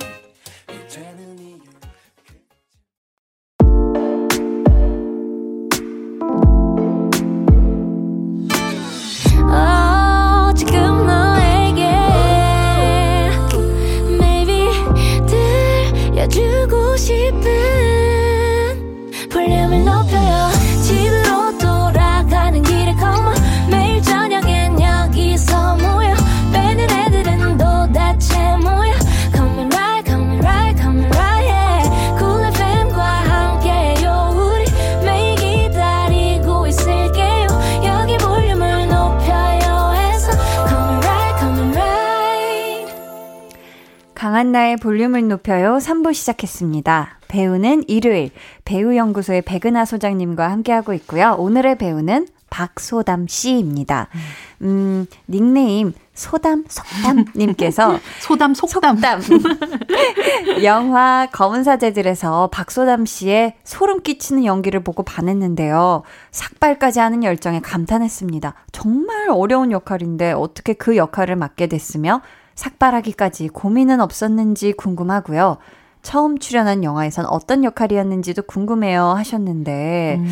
강한나의 볼륨을 높여요 3부 시작했습니다. 배우는 일요일 배우연구소의 백은하 소장님과 함께하고 있고요. 오늘의 배우는 박소담 씨입니다. 음, 닉네임 소담 속담님께서 [LAUGHS] 소담 속담, 속담. [LAUGHS] 영화 검은 사제들에서 박소담 씨의 소름 끼치는 연기를 보고 반했는데요. 삭발까지 하는 열정에 감탄했습니다. 정말 어려운 역할인데 어떻게 그 역할을 맡게 됐으며 삭발하기까지 고민은 없었는지 궁금하고요. 처음 출연한 영화에선 어떤 역할이었는지도 궁금해요 하셨는데, 음,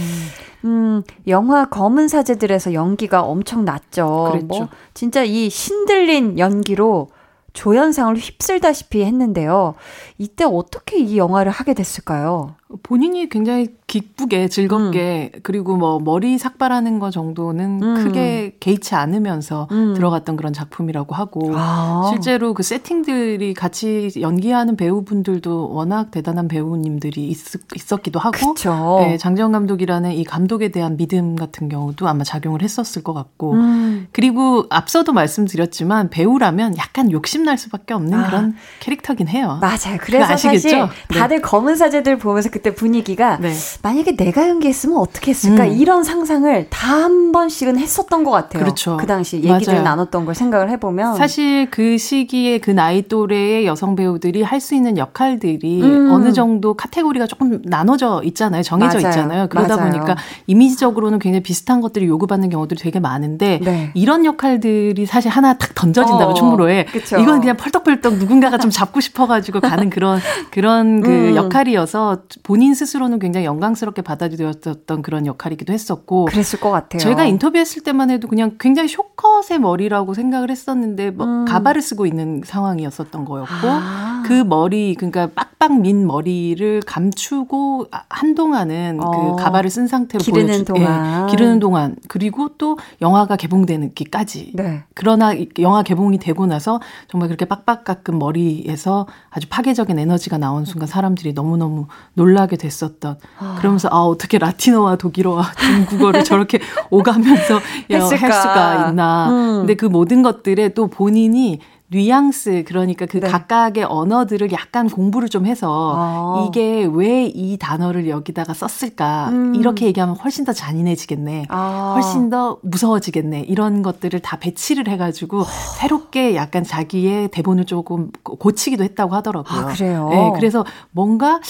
음 영화 검은 사제들에서 연기가 엄청 났죠. 그랬죠. 뭐, 진짜 이 신들린 연기로 조연상을 휩쓸다시피 했는데요. 이때 어떻게 이 영화를 하게 됐을까요? 본인이 굉장히 기쁘게 즐겁게 음. 그리고 뭐 머리 삭발하는 거 정도는 음. 크게 개의치 않으면서 음. 들어갔던 그런 작품이라고 하고 아. 실제로 그 세팅들이 같이 연기하는 배우분들도 워낙 대단한 배우님들이 있, 있었기도 하고 네, 장재원 감독이라는 이 감독에 대한 믿음 같은 경우도 아마 작용을 했었을 것 같고 음. 그리고 앞서도 말씀드렸지만 배우라면 약간 욕심날 수밖에 없는 아. 그런 캐릭터긴 해요. 맞아요. 그래서 사실 네. 다들 네. 검은 사제들 보면서 그때 분위기가 네. 만약에 내가 연기했으면 어떻게 했을까 음. 이런 상상을 다 한 번씩은 했었던 것 같아요. 그렇죠. 그 당시 얘기들 나눴던 걸 생각을 해보면 사실 그 시기에 그 나이 또래의 여성 배우들이 할 수 있는 역할들이 음. 어느 정도 카테고리가 조금 나눠져 있잖아요. 정해져 맞아요. 있잖아요. 그러다 맞아요. 보니까 이미지적으로는 굉장히 비슷한 것들이 요구받는 경우들이 되게 많은데 네. 이런 역할들이 사실 하나 탁 던져진다면 어, 충무로에 그쵸. 이건 그냥 펄떡펄떡 누군가가 좀 잡고 싶어가지고 가는 그런 그런 그 [LAUGHS] 음. 역할이어서 본인 스스로는 굉장히 영광스럽게 받아들였던 그런 역할이기도 했었고. 그랬을 것 같아요. 제가 인터뷰했을 때만 해도 그냥 굉장히 쇼컷의 머리라고 생각을 했었는데 뭐 음. 가발을 쓰고 있는 상황이었었던 거였고. 아. 그 머리 그러니까 빡빡 민 머리를 감추고 한동안은 그 어. 그 가발을 쓴 상태로 기르는 보여주, 동안 예, 기르는 동안 그리고 또 영화가 개봉되는기까지. 네. 그러나 영화 개봉이 되고 나서 정말 그렇게 빡빡 깎은 머리에서 아주 파괴적인 에너지가 나온 순간 사람들이 너무너무 놀라 게 됐었던 아. 그러면서 아 어떻게 라틴어와 독일어와 중국어를 [LAUGHS] 저렇게 오가면서 야, 할 수가 있나. 음. 근데 그 모든 것들에 또 본인이 뉘앙스 그러니까 그 네. 각각의 언어들을 약간 공부를 좀 해서 아. 이게 왜 이 단어를 여기다가 썼을까 음. 이렇게 얘기하면 훨씬 더 잔인해지겠네 아. 훨씬 더 무서워지겠네 이런 것들을 다 배치를 해가지고 새롭게 약간 자기의 대본을 조금 고치기도 했다고 하더라고요. 아, 그래요. 네, 그래서 뭔가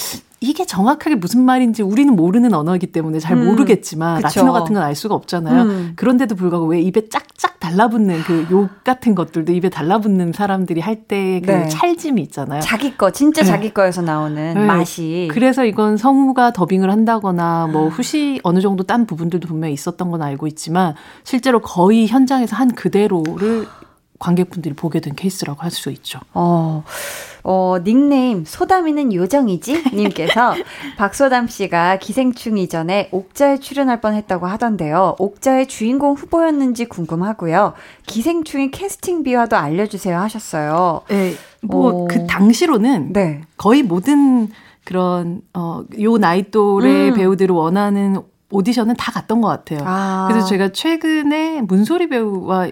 이게 정확하게 무슨 말인지 우리는 모르는 언어이기 때문에 잘 음, 모르겠지만 그쵸. 라틴어 같은 건 알 수가 없잖아요. 음. 그런데도 불구하고 왜 입에 짝짝 달라붙는 그 욕 같은 것들도 입에 달라붙는 사람들이 할 때그 네. 찰짐이 있잖아요. 자기 거 진짜 네. 자기 거에서 나오는 네. 맛이. 그래서 이건 성우가 더빙을 한다거나 뭐 아. 후시 어느 정도 딴 부분들도 분명히 있었던 건 알고 있지만 실제로 거의 현장에서 한 그대로를 관객분들이 보게 된 케이스라고 할 수 있죠. 어. 어, 닉네임 소담이는 요정이지? 님께서 [LAUGHS] 박소담 씨가 기생충 이전에 옥자에 출연할 뻔했다고 하던데요. 옥자의 주인공 후보였는지 궁금하고요. 기생충의 캐스팅 비화도 알려주세요 하셨어요. 네, 뭐그 어. 당시로는 네. 거의 모든 그런 어요 나이 또래 음. 배우들을 원하는 오디션은 다 갔던 것 같아요. 아. 그래서 제가 최근에 문소리 배우와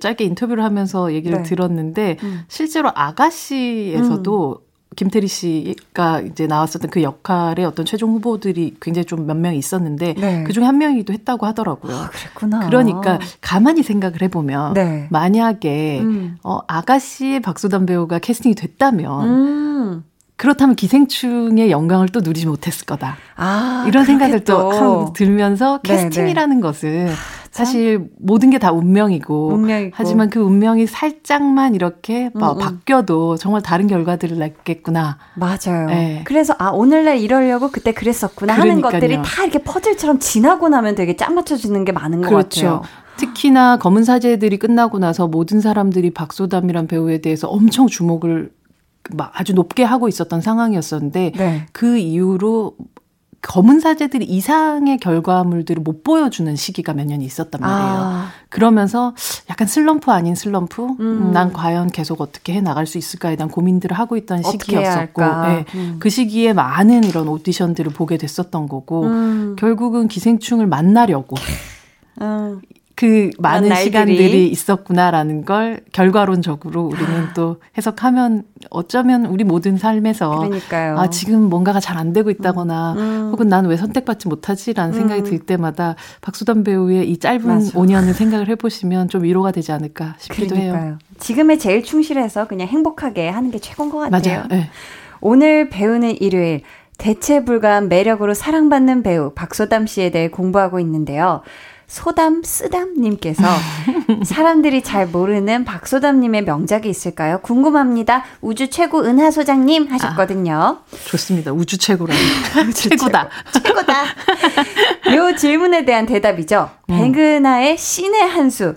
짧게 인터뷰를 하면서 얘기를 네. 들었는데 음. 실제로 아가씨에서도 음. 김태리 씨가 이제 나왔었던 그 역할의 어떤 최종 후보들이 굉장히 좀 몇 명 있었는데 네. 그 중에 한 명이기도 했다고 하더라고요. 아, 그랬구나. 그러니까 가만히 생각을 해보면 네. 만약에 음. 어, 아가씨의 박수담 배우가 캐스팅이 됐다면 음. 그렇다면 기생충의 영광을 또 누리지 못했을 거다. 아, 이런 생각을 또 들면서 네, 캐스팅이라는 네. 것은 사실 모든 게 다 운명이고, 운명이고, 하지만 그 운명이 살짝만 이렇게 음, 음. 바뀌어도 정말 다른 결과들을 낳겠구나. 맞아요. 네. 그래서 아 오늘날 이러려고 그때 그랬었구나 하는 것들이 다 이렇게 퍼즐처럼 지나고 나면 되게 짠 맞춰지는 게 많은 것 그렇죠. 같아요. 특히나 검은 사제들이 끝나고 나서 모든 사람들이 박소담이란 배우에 대해서 엄청 주목을 막 아주 높게 하고 있었던 상황이었었는데 네. 그 이후로 검은 사제들이 이상의 결과물들을 못 보여주는 시기가 몇 년이 있었단 말이에요. 아. 그러면서 약간 슬럼프 아닌 슬럼프? 음. 음. 난 과연 계속 어떻게 해 나갈 수 있을까에 대한 고민들을 하고 있던 시기였었고, 네. 음. 그 시기에 많은 이런 오디션들을 보게 됐었던 거고, 음. 결국은 기생충을 만나려고. 음. 그 많은 시간들이 있었구나라는 걸 결과론적으로 우리는 또 해석하면 어쩌면 우리 모든 삶에서 그러니까요. 아 지금 뭔가가 잘 안 되고 있다거나 음, 음. 혹은 난 왜 선택받지 못하지라는 음. 생각이 들 때마다 박수담 배우의 이 짧은 맞아. 5년을 생각을 해보시면 좀 위로가 되지 않을까 싶기도 그러니까요. 해요. 지금에 제일 충실해서 그냥 행복하게 하는 게 최고인 것 같아요. 맞아요. 네. 오늘 배우는 일요일 대체 불가한 매력으로 사랑받는 배우 박소담 씨에 대해 공부하고 있는데요. 소담 쓰담님께서 [LAUGHS] 사람들이 잘 모르는 박소담님의 명작이 있을까요? 궁금합니다. 우주 최고 은하 소장님 하셨거든요. 아, 좋습니다. 우주 최고라니. [LAUGHS] 최고다. 최고다. 요 질문에 대한 대답이죠. 음. 백은하의 신의 한 수.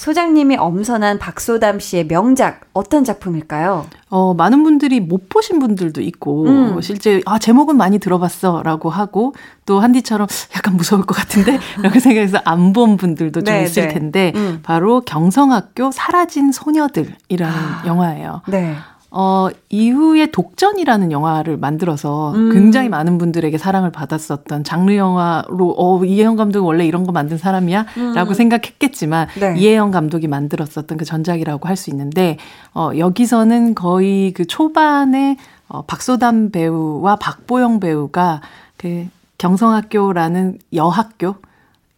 소장님이 엄선한 박소담 씨의 명작 어떤 작품일까요? 어, 많은 분들이 못 보신 분들도 있고 음. 실제 아 제목은 많이 들어봤어라고 하고 또 한디처럼 [LAUGHS] 약간 무서울 것 같은데 [LAUGHS] 라고 생각해서 안 본 분들도 좀 네, 있을 네. 텐데 음. 바로 경성학교 사라진 소녀들이라는 아, 영화예요. 네. 어, 이후에 독전이라는 영화를 만들어서 음. 굉장히 많은 분들에게 사랑을 받았었던 장르 영화로, 어, 이혜영 감독은 원래 이런 거 만든 사람이야? 음. 라고 생각했겠지만, 네. 이혜영 감독이 만들었었던 그 전작이라고 할 수 있는데, 어, 여기서는 거의 그 초반에 어, 박소담 배우와 박보영 배우가 그 경성학교라는 여학교,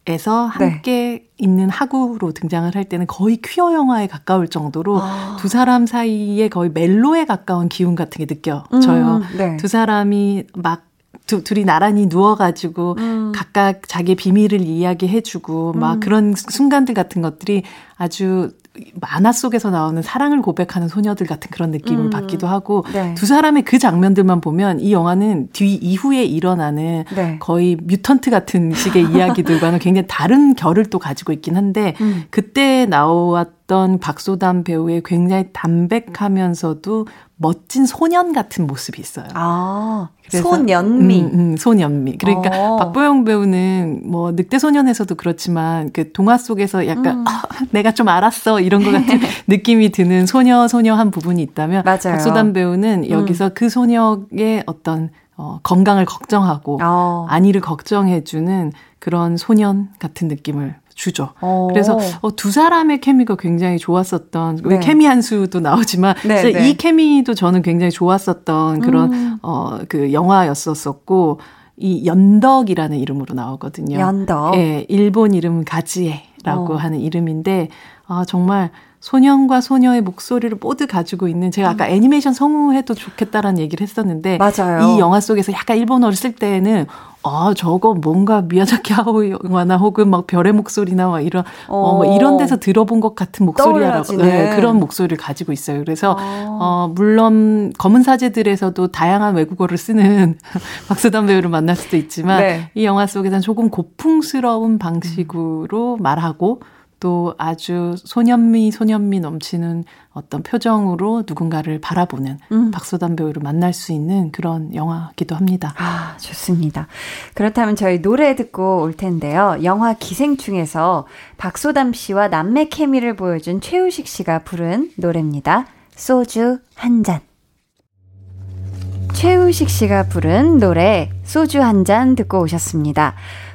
에서 네. 함께 네. 있는 학우로 등장을 할 때는 거의 퀴어 영화에 가까울 정도로 아. 두 사람 사이에 거의 멜로에 가까운 기운 같은 게 느껴져요. 음, 네. 두 사람이 막 두, 둘이 나란히 누워가지고 음. 각각 자기 비밀을 이야기해주고 막 음. 그런 순간들 같은 것들이 아주 만화 속에서 나오는 사랑을 고백하는 소녀들 같은 그런 느낌을 음. 받기도 하고 네. 두 사람의 그 장면들만 보면 이 영화는 뒤 이후에 일어나는 네. 거의 뮤턴트 같은 식의 이야기들과는 굉장히 다른 결을 또 가지고 있긴 한데 음. 그때 나왔던 박소담 배우의 굉장히 담백하면서도 멋진 소년 같은 모습이 있어요. 아, 소년미. 음, 음, 소년미. 그러니까 어. 박보영 배우는 뭐 늑대 소년에서도 그렇지만 그 동화 속에서 약간 음. 아, 내가 좀 알았어 이런 것 같은 [LAUGHS] 느낌이 드는 소녀 소녀한 부분이 있다면 맞아요. 박소담 배우는 음. 여기서 그 소녀의 어떤 어, 건강을 걱정하고 어. 안위를 걱정해주는 그런 소년 같은 느낌을 주죠. 오. 그래서 어, 두 사람의 케미가 굉장히 좋았었던 네. 케미 한 수도 나오지만 네, 네. 이 케미도 저는 굉장히 좋았었던 그런 음. 어그 영화였었었고 이 연덕이라는 이름으로 나오거든요. 연덕. 예, 일본 이름은 가지에라고 오. 하는 이름인데 아 정말 소년과 소녀의 목소리를 모두 가지고 있는 제가 아까 음. 애니메이션 성우해도 좋겠다라는 얘기를 했었는데 맞아요. 이 영화 속에서 약간 일본어를 쓸 때에는 아 저거 뭔가 미야자키 하오 영화나 혹은 막 별의 목소리나 막 이런 어, 어 이런 데서 들어본 것 같은 목소리라고 네, 그런 목소리를 가지고 있어요. 그래서 어. 어 물론 검은 사제들에서도 다양한 외국어를 쓰는 [LAUGHS] 박수담 배우를 만날 수도 있지만 네. 이 영화 속에서는 조금 고풍스러운 방식으로 말하고 또 아주 소년미 소년미 넘치는 어떤 표정으로 누군가를 바라보는 음. 박소담 배우를 만날 수 있는 그런 영화기도 합니다. 아, 좋습니다. 그렇다면 저희 노래 듣고 올 텐데요. 영화 기생충에서 박소담 씨와 남매 케미를 보여준 최우식 씨가 부른 노래입니다. 소주 한 잔. 최우식 씨가 부른 노래 소주 한 잔 듣고 오셨습니다.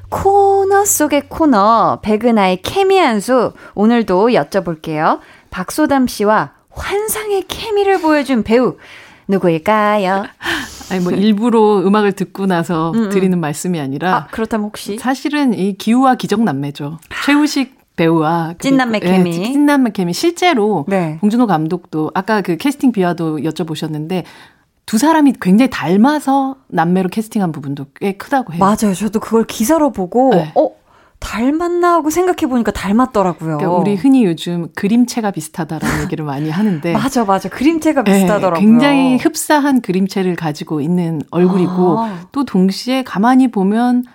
코너 속의 코너, 백은하의 케미 한수, 오늘도 여쭤볼게요. 박소담 씨와 환상의 케미를 보여준 배우, 누구일까요? [LAUGHS] 아니, 뭐, 일부러 음악을 듣고 나서 음, 음. 드리는 말씀이 아니라. 아, 그렇다면 혹시? 사실은 이 기우와 기적남매죠. 최우식 배우와 찐남매 케미. 네, 찐남매 케미 실제로 네. 봉준호 감독도 아까 그 캐스팅 비화도 여쭤보셨는데 두 사람이 굉장히 닮아서 남매로 캐스팅한 부분도 꽤 크다고 해요. 맞아요. 저도 그걸 기사로 보고 네. 어 닮았나 하고 생각해 보니까 닮았더라고요. 그러니까 우리 흔히 요즘 그림체가 비슷하다라는 [LAUGHS] 얘기를 많이 하는데 맞아 맞아 그림체가 네, 비슷하더라고요. 네, 굉장히 흡사한 그림체를 가지고 있는 얼굴이고 아. 또 동시에 가만히 보면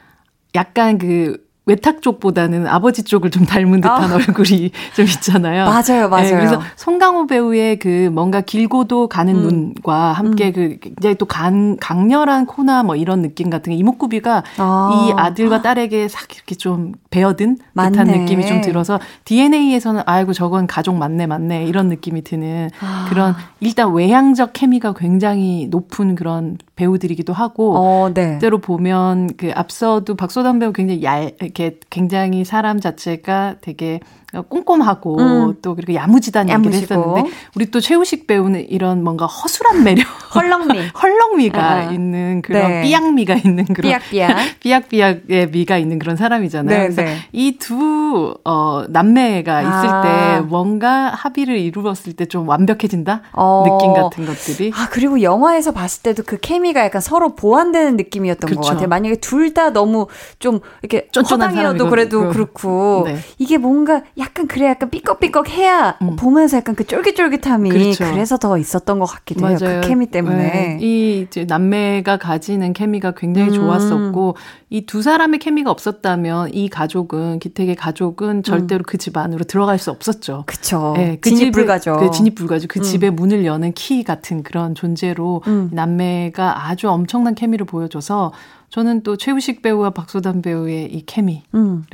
약간 그 외탁 쪽보다는 아버지 쪽을 좀 닮은 듯한 아. 얼굴이 [LAUGHS] 좀 있잖아요. 맞아요, 맞아요. 네, 그래서 송강호 배우의 그 뭔가 길고도 가는 음. 눈과 함께 음. 그 굉장히 또 강, 강렬한 코나 뭐 이런 느낌 같은 게 이목구비가 아. 이 아들과 딸에게 싹 이렇게 좀 배어든 맞네. 듯한 느낌이 좀 들어서 DNA에서는 아이고 저건 가족 맞네 맞네 이런 느낌이 드는 아. 그런 일단 외향적 케미가 굉장히 높은 그런 배우들이기도 하고 어, 네. 때로 보면 그 앞서도 박소담 배우 굉장히 얇 이렇게 굉장히 사람 자체가 되게 꼼꼼하고 음. 또 그리고 야무지다는 야무지고. 얘기를 했었는데 우리 또 최우식 배우는 이런 뭔가 허술한 매력, [LAUGHS] 헐렁미, [LAUGHS] 헐렁미가 어. 있는 그런 네. 삐약미가 있는 그런 삐약삐약, [LAUGHS] 삐약삐약의 미가 있는 그런 사람이잖아요. 네, 그래서 네. 이두 어, 남매가 아. 있을 때 뭔가 합의를 이루었을 때 좀 완벽해진다 어. 느낌 같은 것들이. 아 그리고 영화에서 봤을 때도 그 케미가 약간 서로 보완되는 느낌이었던 그쵸. 것 같아요. 만약에 둘 다 너무 좀 이렇게 쫀쫀한 그래도 그렇고 네. 이게 뭔가 약간 그래 약간 삐걱삐걱 해야 음. 보면서 약간 그 쫄깃쫄깃함이 그렇죠. 그래서 더 있었던 것 같기도 맞아요. 해요. 그 케미 때문에. 네. 이 이제 남매가 가지는 케미가 굉장히 음. 좋았었고 이 두 사람의 케미가 없었다면 이 가족은 기택의 가족은 절대로 음. 그집 안으로 들어갈 수 없었죠. 그렇죠. 네, 그 진입 불가죠. 그 진입 불가죠. 그 음. 집의 문을 여는 키 같은 그런 존재로 음. 남매가 아주 엄청난 케미를 보여줘서 저는 또 최우식 배우와 박소담 배우의 이 케미를 음.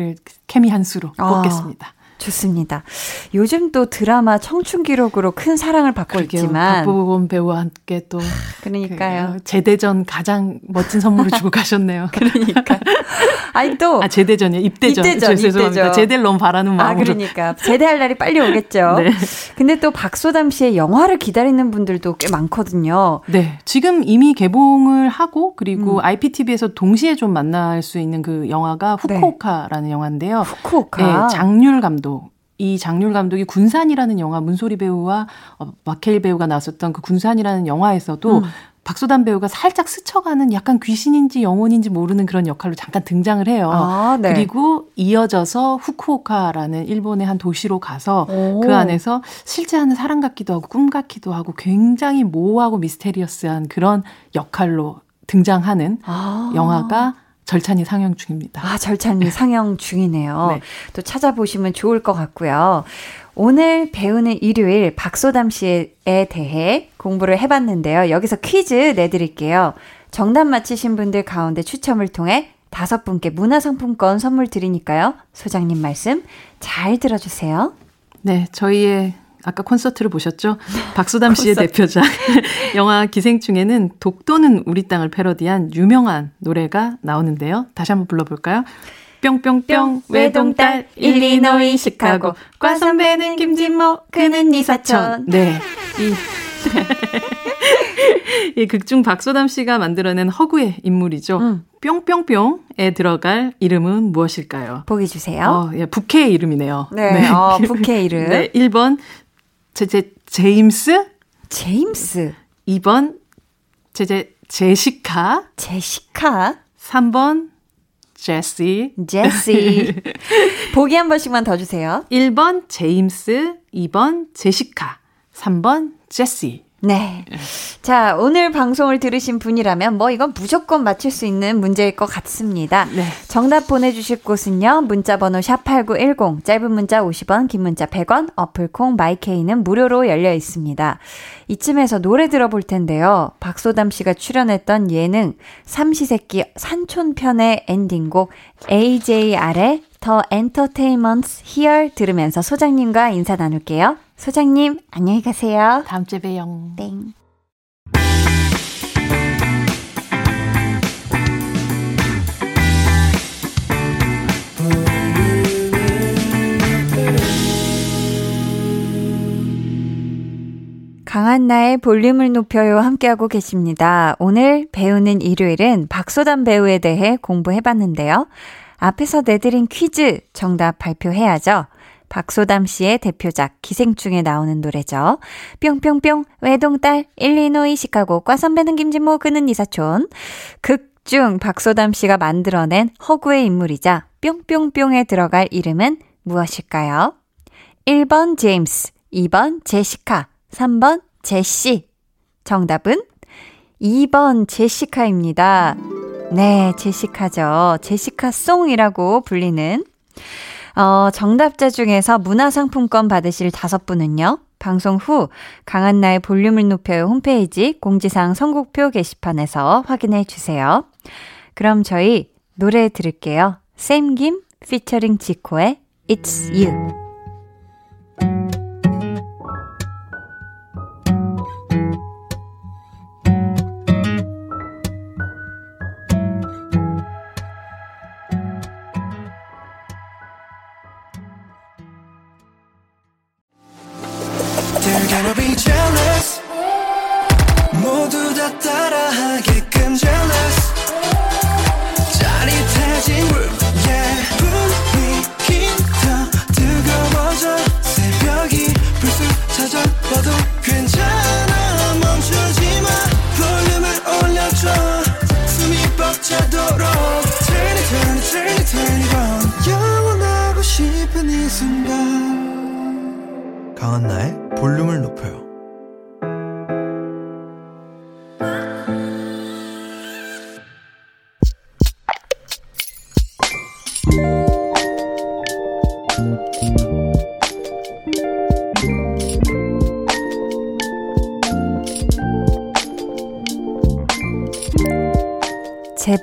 케미 한 수로 아. 꼽겠습니다. 좋습니다. 요즘 또 드라마 청춘 기록으로 큰 사랑을 받고 그러게요. 있지만 박보검 배우와 함께 또 그러니까요. 그 제대전 가장 멋진 선물을 주고 가셨네요. [LAUGHS] 그러니까 아니 또 아, 제대전이요. 입대전. 입대전. 죄송합니다. 제대를 너무 바라는 아, 마음으로. 아, 그러니까 제대할 날이 빨리 오겠죠. [LAUGHS] 네. 근데 또 박소담 씨의 영화를 기다리는 분들도 꽤 많거든요. 네. 지금 이미 개봉을 하고 그리고 음. IPTV에서 동시에 좀 만날 수 있는 그 영화가 네. 후쿠오카라는 네. 영화인데요. 후쿠오카. 네, 장률 감독 감독. 이 장률 감독이 군산이라는 영화 문소리 배우와 어, 마케일 배우가 나왔었던 그 군산이라는 영화에서도 음. 박소담 배우가 살짝 스쳐가는 약간 귀신인지 영혼인지 모르는 그런 역할로 잠깐 등장을 해요. 아, 네. 그리고 이어져서 후쿠오카라는 일본의 한 도시로 가서 오. 그 안에서 실제 하는 사람 같기도 하고 꿈 같기도 하고 굉장히 모호하고 미스테리어스한 그런 역할로 등장하는 아. 영화가 절찬이 상영 중입니다. 아, 절찬이 상영 중이네요. 네. 또 찾아보시면 좋을 것 같고요. 오늘 배우는 일요일 박소담 씨에 대해 공부를 해봤는데요. 여기서 퀴즈 내드릴게요. 정답 맞히신 분들 가운데 추첨을 통해 다섯 분께 문화상품권 선물 드리니까요. 소장님 말씀 잘 들어주세요. 네, 저희의 아까 콘서트를 보셨죠? 박소담 씨의 대표작 [LAUGHS] 영화 기생충에는 독도는 우리 땅을 패러디한 유명한 노래가 나오는데요. 다시 한번 불러볼까요? 뿅뿅뿅 외동딸 일리노이 시카고 과 선배는 김진모 그는 네 사촌 네. 이, [LAUGHS] 이 극중 박소담 씨가 만들어낸 허구의 인물이죠. 음. 뿅뿅뿅에 들어갈 이름은 무엇일까요? 보기 주세요. 어, 예, 부캐의 이름이네요. 네, 네. 어, 부캐 이름. [LAUGHS] 네, 1번 제제 제임스. 제임스. 2번 제제 제시카. 제시카. 3번 제시. 제시. [LAUGHS] 보기 한 번씩만 더 주세요. 1번 제임스, 2번 제시카, 3번 제시. 네. 자, 오늘 방송을 들으신 분이라면 뭐 이건 무조건 맞출 수 있는 문제일 것 같습니다. 네. 정답 보내주실 곳은요. 문자번호 샵8910, 짧은 문자 50원, 긴 문자 100원, 어플콩 마이케이는 무료로 열려 있습니다. 이쯤에서 노래 들어볼 텐데요. 박소담 씨가 출연했던 예능 삼시세끼 산촌편의 엔딩곡 AJR의 더 엔터테인먼트 히얼 들으면서 소장님과 인사 나눌게요. 소장님, 안녕히 가세요. 다음 주에 봬요. 땡. 강한 나의 볼륨을 높여요 함께하고 계십니다. 오늘 배우는 일요일은 박소담 배우에 대해 공부해봤는데요. 앞에서 내드린 퀴즈 정답 발표해야죠. 박소담 씨의 대표작 기생충에 나오는 노래죠. 뿅뿅뿅 외동딸 일리노이 시카고 과 선배는 김진모 그는 이사촌 극중 박소담 씨가 만들어낸 허구의 인물이자 뿅뿅뿅에 들어갈 이름은 무엇일까요? 1번 제임스, 2번 제시카, 3번 제시. 정답은 2번 제시카입니다. 네, 제시카죠. 제시카 송이라고 불리는 어, 정답자 중에서 문화상품권 받으실 다섯 분은요. 방송 후 강한나의 볼륨을 높여요 홈페이지 공지사항 선곡표 게시판에서 확인해 주세요. 그럼 저희 노래 들을게요. 샘김 피처링 지코의 It's You.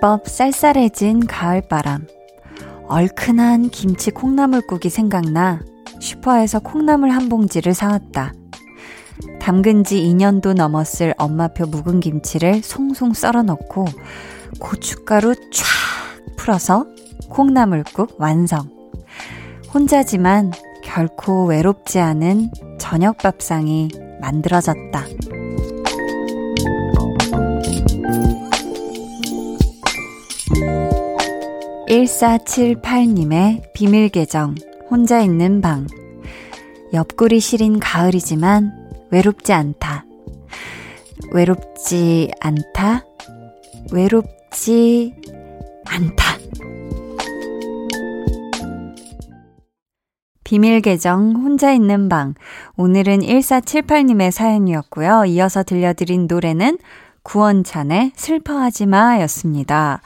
제법 쌀쌀해진 가을바람. 얼큰한 김치 콩나물국이 생각나 슈퍼에서 콩나물 한 봉지를 사왔다. 담근 지 2년도 넘었을 엄마표 묵은 김치를 송송 썰어 넣고 고춧가루 쫙 풀어서 콩나물국 완성. 혼자지만 결코 외롭지 않은 저녁 밥상이 만들어졌다. 1478님의 비밀 계정, 혼자 있는 방. 옆구리 시린 가을이지만 외롭지 않다. 외롭지 않다? 외롭지 않다. 비밀 계정 혼자 있는 방. 오늘은 1478님의 사연이었고요. 이어서 들려드린 노래는 구원찬의 슬퍼하지 마 였습니다.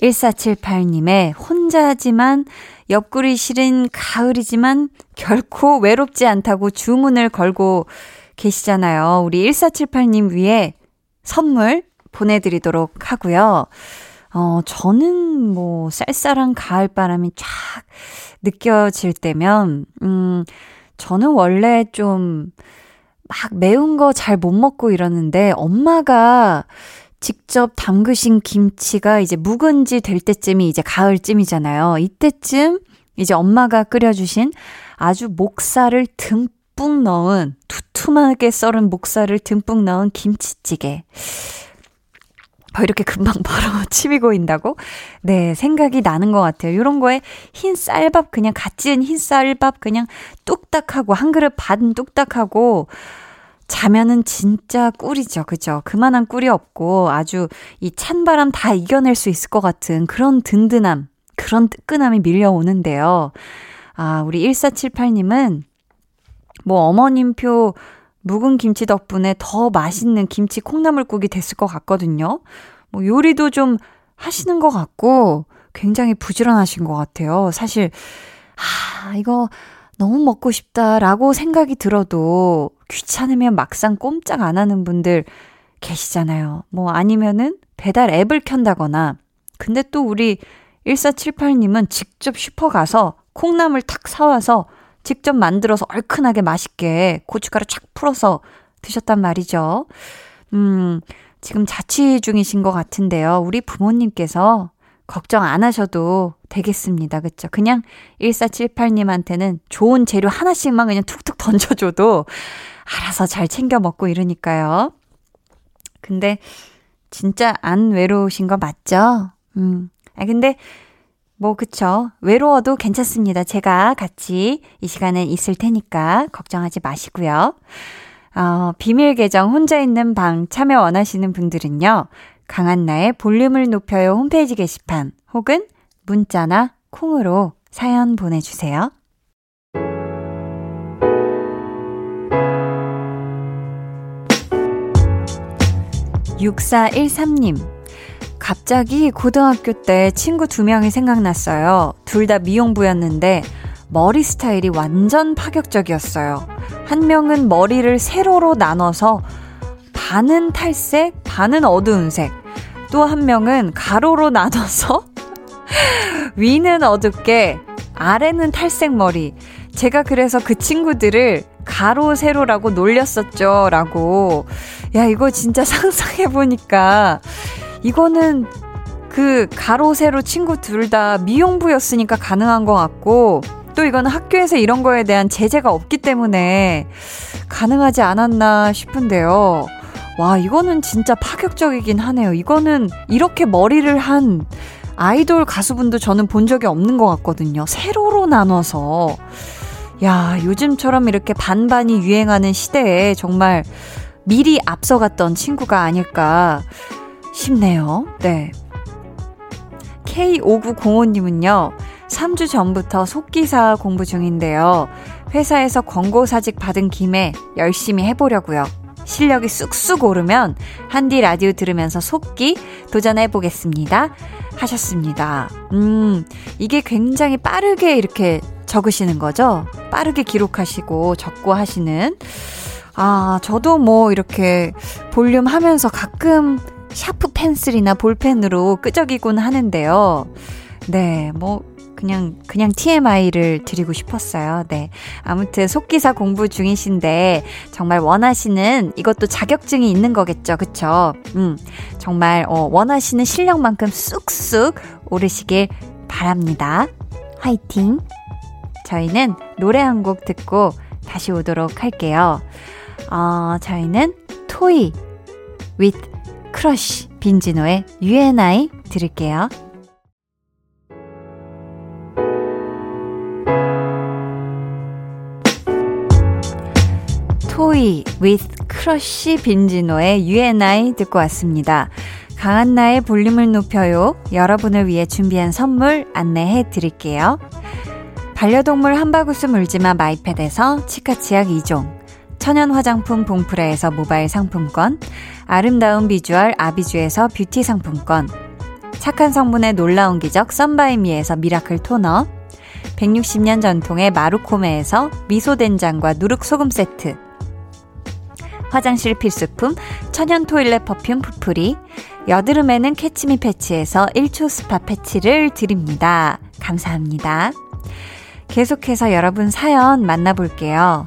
1478님의 혼자지만 옆구리 시린 가을이지만 결코 외롭지 않다고 주문을 걸고 계시잖아요. 우리 1478님 위에 선물 보내드리도록 하고요. 어, 저는 뭐 쌀쌀한 가을 바람이 쫙 느껴질 때면, 음, 저는 원래 좀 막 매운 거 잘 못 먹고 이러는데 엄마가 직접 담그신 김치가 이제 묵은지 될 때쯤이 이제 가을쯤이잖아요. 이때쯤 이제 엄마가 끓여주신 아주 목살을 듬뿍 넣은 두툼하게 썰은 목살을 듬뿍 넣은 김치찌개. 뭐 이렇게 금방 [LAUGHS] 바로 침이 고인다고? 네, 생각이 나는 것 같아요. 이런 거에 흰 쌀밥, 그냥 갓 지은 흰 쌀밥, 그냥 뚝딱하고, 한 그릇 반 뚝딱하고, 자면은 진짜 꿀이죠. 그죠? 그만한 꿀이 없고 아주 이 찬바람 다 이겨낼 수 있을 것 같은 그런 든든함, 그런 뜨끈함이 밀려오는데요. 아, 우리 1478님은 뭐 어머님표 묵은 김치 덕분에 더 맛있는 김치 콩나물국이 됐을 것 같거든요. 뭐 요리도 좀 하시는 것 같고 굉장히 부지런하신 것 같아요. 사실, 아, 이거 너무 먹고 싶다라고 생각이 들어도 귀찮으면 막상 꼼짝 안 하는 분들 계시잖아요. 뭐 아니면은 배달 앱을 켠다거나. 근데 또 우리 1478님은 직접 슈퍼 가서 콩나물 탁 사와서 직접 만들어서 얼큰하게 맛있게 고춧가루 착 풀어서 드셨단 말이죠. 음, 지금 자취 중이신 것 같은데요. 우리 부모님께서 걱정 안 하셔도 되겠습니다. 그쵸? 그냥 1478님한테는 좋은 재료 하나씩만 그냥 툭툭 던져줘도 알아서 잘 챙겨 먹고 이러니까요. 근데 진짜 안 외로우신 거 맞죠? 음. 아, 근데 뭐, 그쵸. 외로워도 괜찮습니다. 제가 같이 이 시간에 있을 테니까 걱정하지 마시고요. 어, 비밀 계정 혼자 있는 방 참여 원하시는 분들은요. 강한나의 볼륨을 높여요 홈페이지 게시판 혹은 문자나 콩으로 사연 보내주세요. 6413님. 갑자기 고등학교 때 친구 두 명이 생각났어요. 둘 다 미용부였는데 머리 스타일이 완전 파격적이었어요. 한 명은 머리를 세로로 나눠서 반은 탈색, 반은 어두운 색. 또 한 명은 가로로 나눠서 [LAUGHS] 위는 어둡게, 아래는 탈색 머리. 제가 그래서 그 친구들을 가로 세로라고 놀렸었죠. 라고. 야, 이거 진짜 [LAUGHS] 상상해보니까 이거는 그 가로 세로 친구 둘 다 미용부였으니까 가능한 것 같고 또 이거는 학교에서 이런 거에 대한 제재가 없기 때문에 가능하지 않았나 싶은데요. 와, 이거는 진짜 파격적이긴 하네요. 이거는 이렇게 머리를 한 아이돌 가수분도 저는 본 적이 없는 것 같거든요. 세로로 나눠서. 야, 요즘처럼 이렇게 반반이 유행하는 시대에 정말 미리 앞서갔던 친구가 아닐까 싶네요. 네. K5905님은요, 3주 전부터 속기사 공부 중인데요. 회사에서 권고 사직 받은 김에 열심히 해보려고요. 실력이 쑥쑥 오르면 한디 라디오 들으면서 속기 도전해 보겠습니다. 하셨습니다. 음, 이게 굉장히 빠르게 이렇게 적으시는 거죠? 빠르게 기록하시고 적고 하시는. 아, 저도 뭐 이렇게 볼륨 하면서 가끔 샤프 펜슬이나 볼펜으로 끄적이곤 하는데요. 네, 뭐, 그냥, 그냥 TMI를 드리고 싶었어요. 네. 아무튼 속기사 공부 중이신데, 정말 원하시는 이것도 자격증이 있는 거겠죠. 그쵸? 음, 정말, 어, 원하시는 실력만큼 쑥쑥 오르시길 바랍니다. 화이팅! 저희는 노래 한 곡 듣고 다시 오도록 할게요. 어, 저희는 토이 with 크러쉬 빈지노의 U & I 들을게요. Free with 크러쉬 빈지노의 U & I 듣고 왔습니다. 강한나의 볼륨을 높여요. 여러분을 위해 준비한 선물 안내해 드릴게요. 반려동물 한바구스 물지마 마이패드에서 치카치약 2종, 천연 화장품 봉프레에서 모바일 상품권, 아름다운 비주얼 아비주에서 뷰티 상품권, 착한 성분의 놀라운 기적 썬바이미에서 miracle 토너, 160년 전통의 마루코메에서 미소된장과 누룩소금 세트, 화장실 필수품 천연 toilet perfume 푸풀이, 여드름에는 캐치미 패치에서 1초 스파 패치를 드립니다. 감사합니다. 계속해서 여러분 사연 만나볼게요.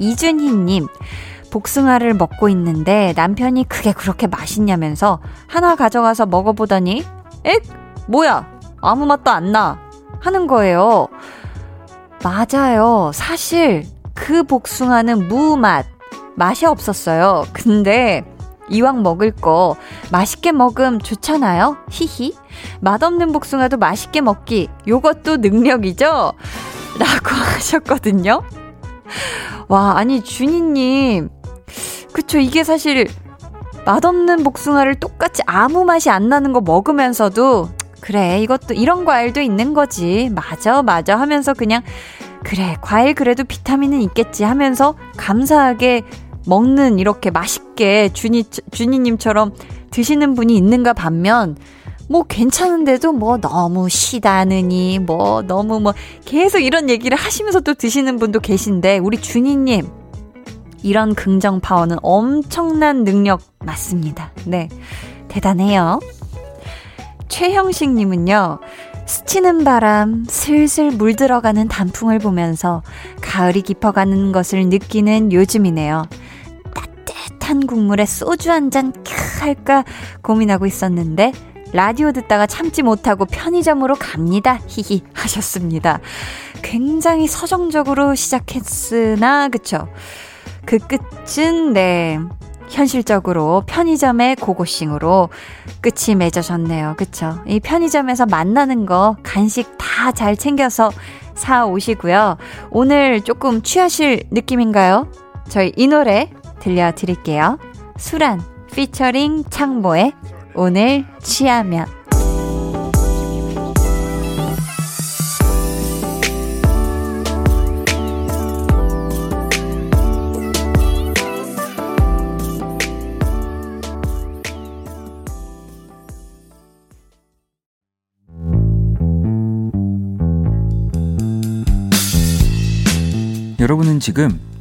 이준희님, 복숭아를 먹고 있는데 남편이 그게 그렇게 맛있냐면서 하나 가져가서 먹어보더니, 에? 뭐야? 아무 맛도 안 나. 하는 거예요. 맞아요. 사실 그 복숭아는 무맛. 맛이 없었어요. 근데 이왕 먹을 거 맛있게 먹음 좋잖아요? 히히. 맛없는 복숭아도 맛있게 먹기. 요것도 능력이죠? 라고 [LAUGHS] 하셨거든요. 와, 아니, 준이님. 그쵸, 이게 사실 맛없는 복숭아를 똑같이 아무 맛이 안 나는 거 먹으면서도 그래, 이것도 이런 과일도 있는 거지. 맞아, 맞아 하면서 그냥 그래, 과일 그래도 비타민은 있겠지 하면서 감사하게 먹는 이렇게 맛있게 준이, 준이님처럼 드시는 분이 있는가 반면, 뭐 괜찮은데도 뭐 너무 시다느니, 뭐 너무 뭐 계속 이런 얘기를 하시면서 또 드시는 분도 계신데, 우리 준이님, 이런 긍정 파워는 엄청난 능력 맞습니다. 네. 대단해요. 최형식님은요, 스치는 바람, 슬슬 물들어가는 단풍을 보면서 가을이 깊어가는 것을 느끼는 요즘이네요. 따뜻한 국물에 소주 한잔캬 할까 고민하고 있었는데 라디오 듣다가 참지 못하고 편의점으로 갑니다. 히히 하셨습니다. 굉장히 서정적으로 시작했으나 그쵸? 그 끝은 네 현실적으로 편의점의 고고싱으로 끝이 맺어졌네요. 그쵸? 이 편의점에서 만나는 거 간식 다 잘 챙겨서 사 오시고요. 오늘 조금 취하실 느낌인가요? 저희 이 노래 들려드릴게요. 수란 피처링 창모의 오늘 취하면 여러분은 지금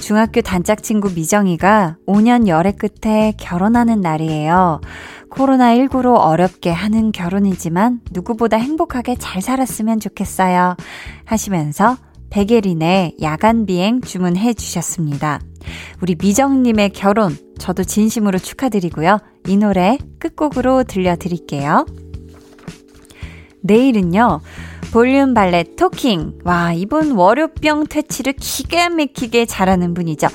중학교 단짝 친구 미정이가 5년 열애 끝에 결혼하는 날이에요. 코로나19로 어렵게 하는 결혼이지만 누구보다 행복하게 잘 살았으면 좋겠어요. 하시면서 백예린의 야간 비행 주문해 주셨습니다. 우리 미정님의 결혼 저도 진심으로 축하드리고요. 이 노래 끝곡으로 들려드릴게요. 내일은요. 볼륨 발레 토킹. 와, 이분 월요병 퇴치를 기가 막히게 잘하는 분이죠.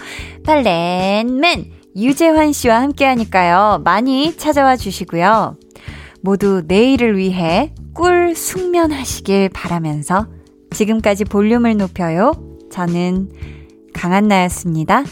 발렌맨 유재환 씨와 함께 하니까요. 많이 찾아와 주시고요. 모두 내일을 위해 꿀 숙면하시길 바라면서 지금까지 볼륨을 높여요. 저는 강한나였습니다.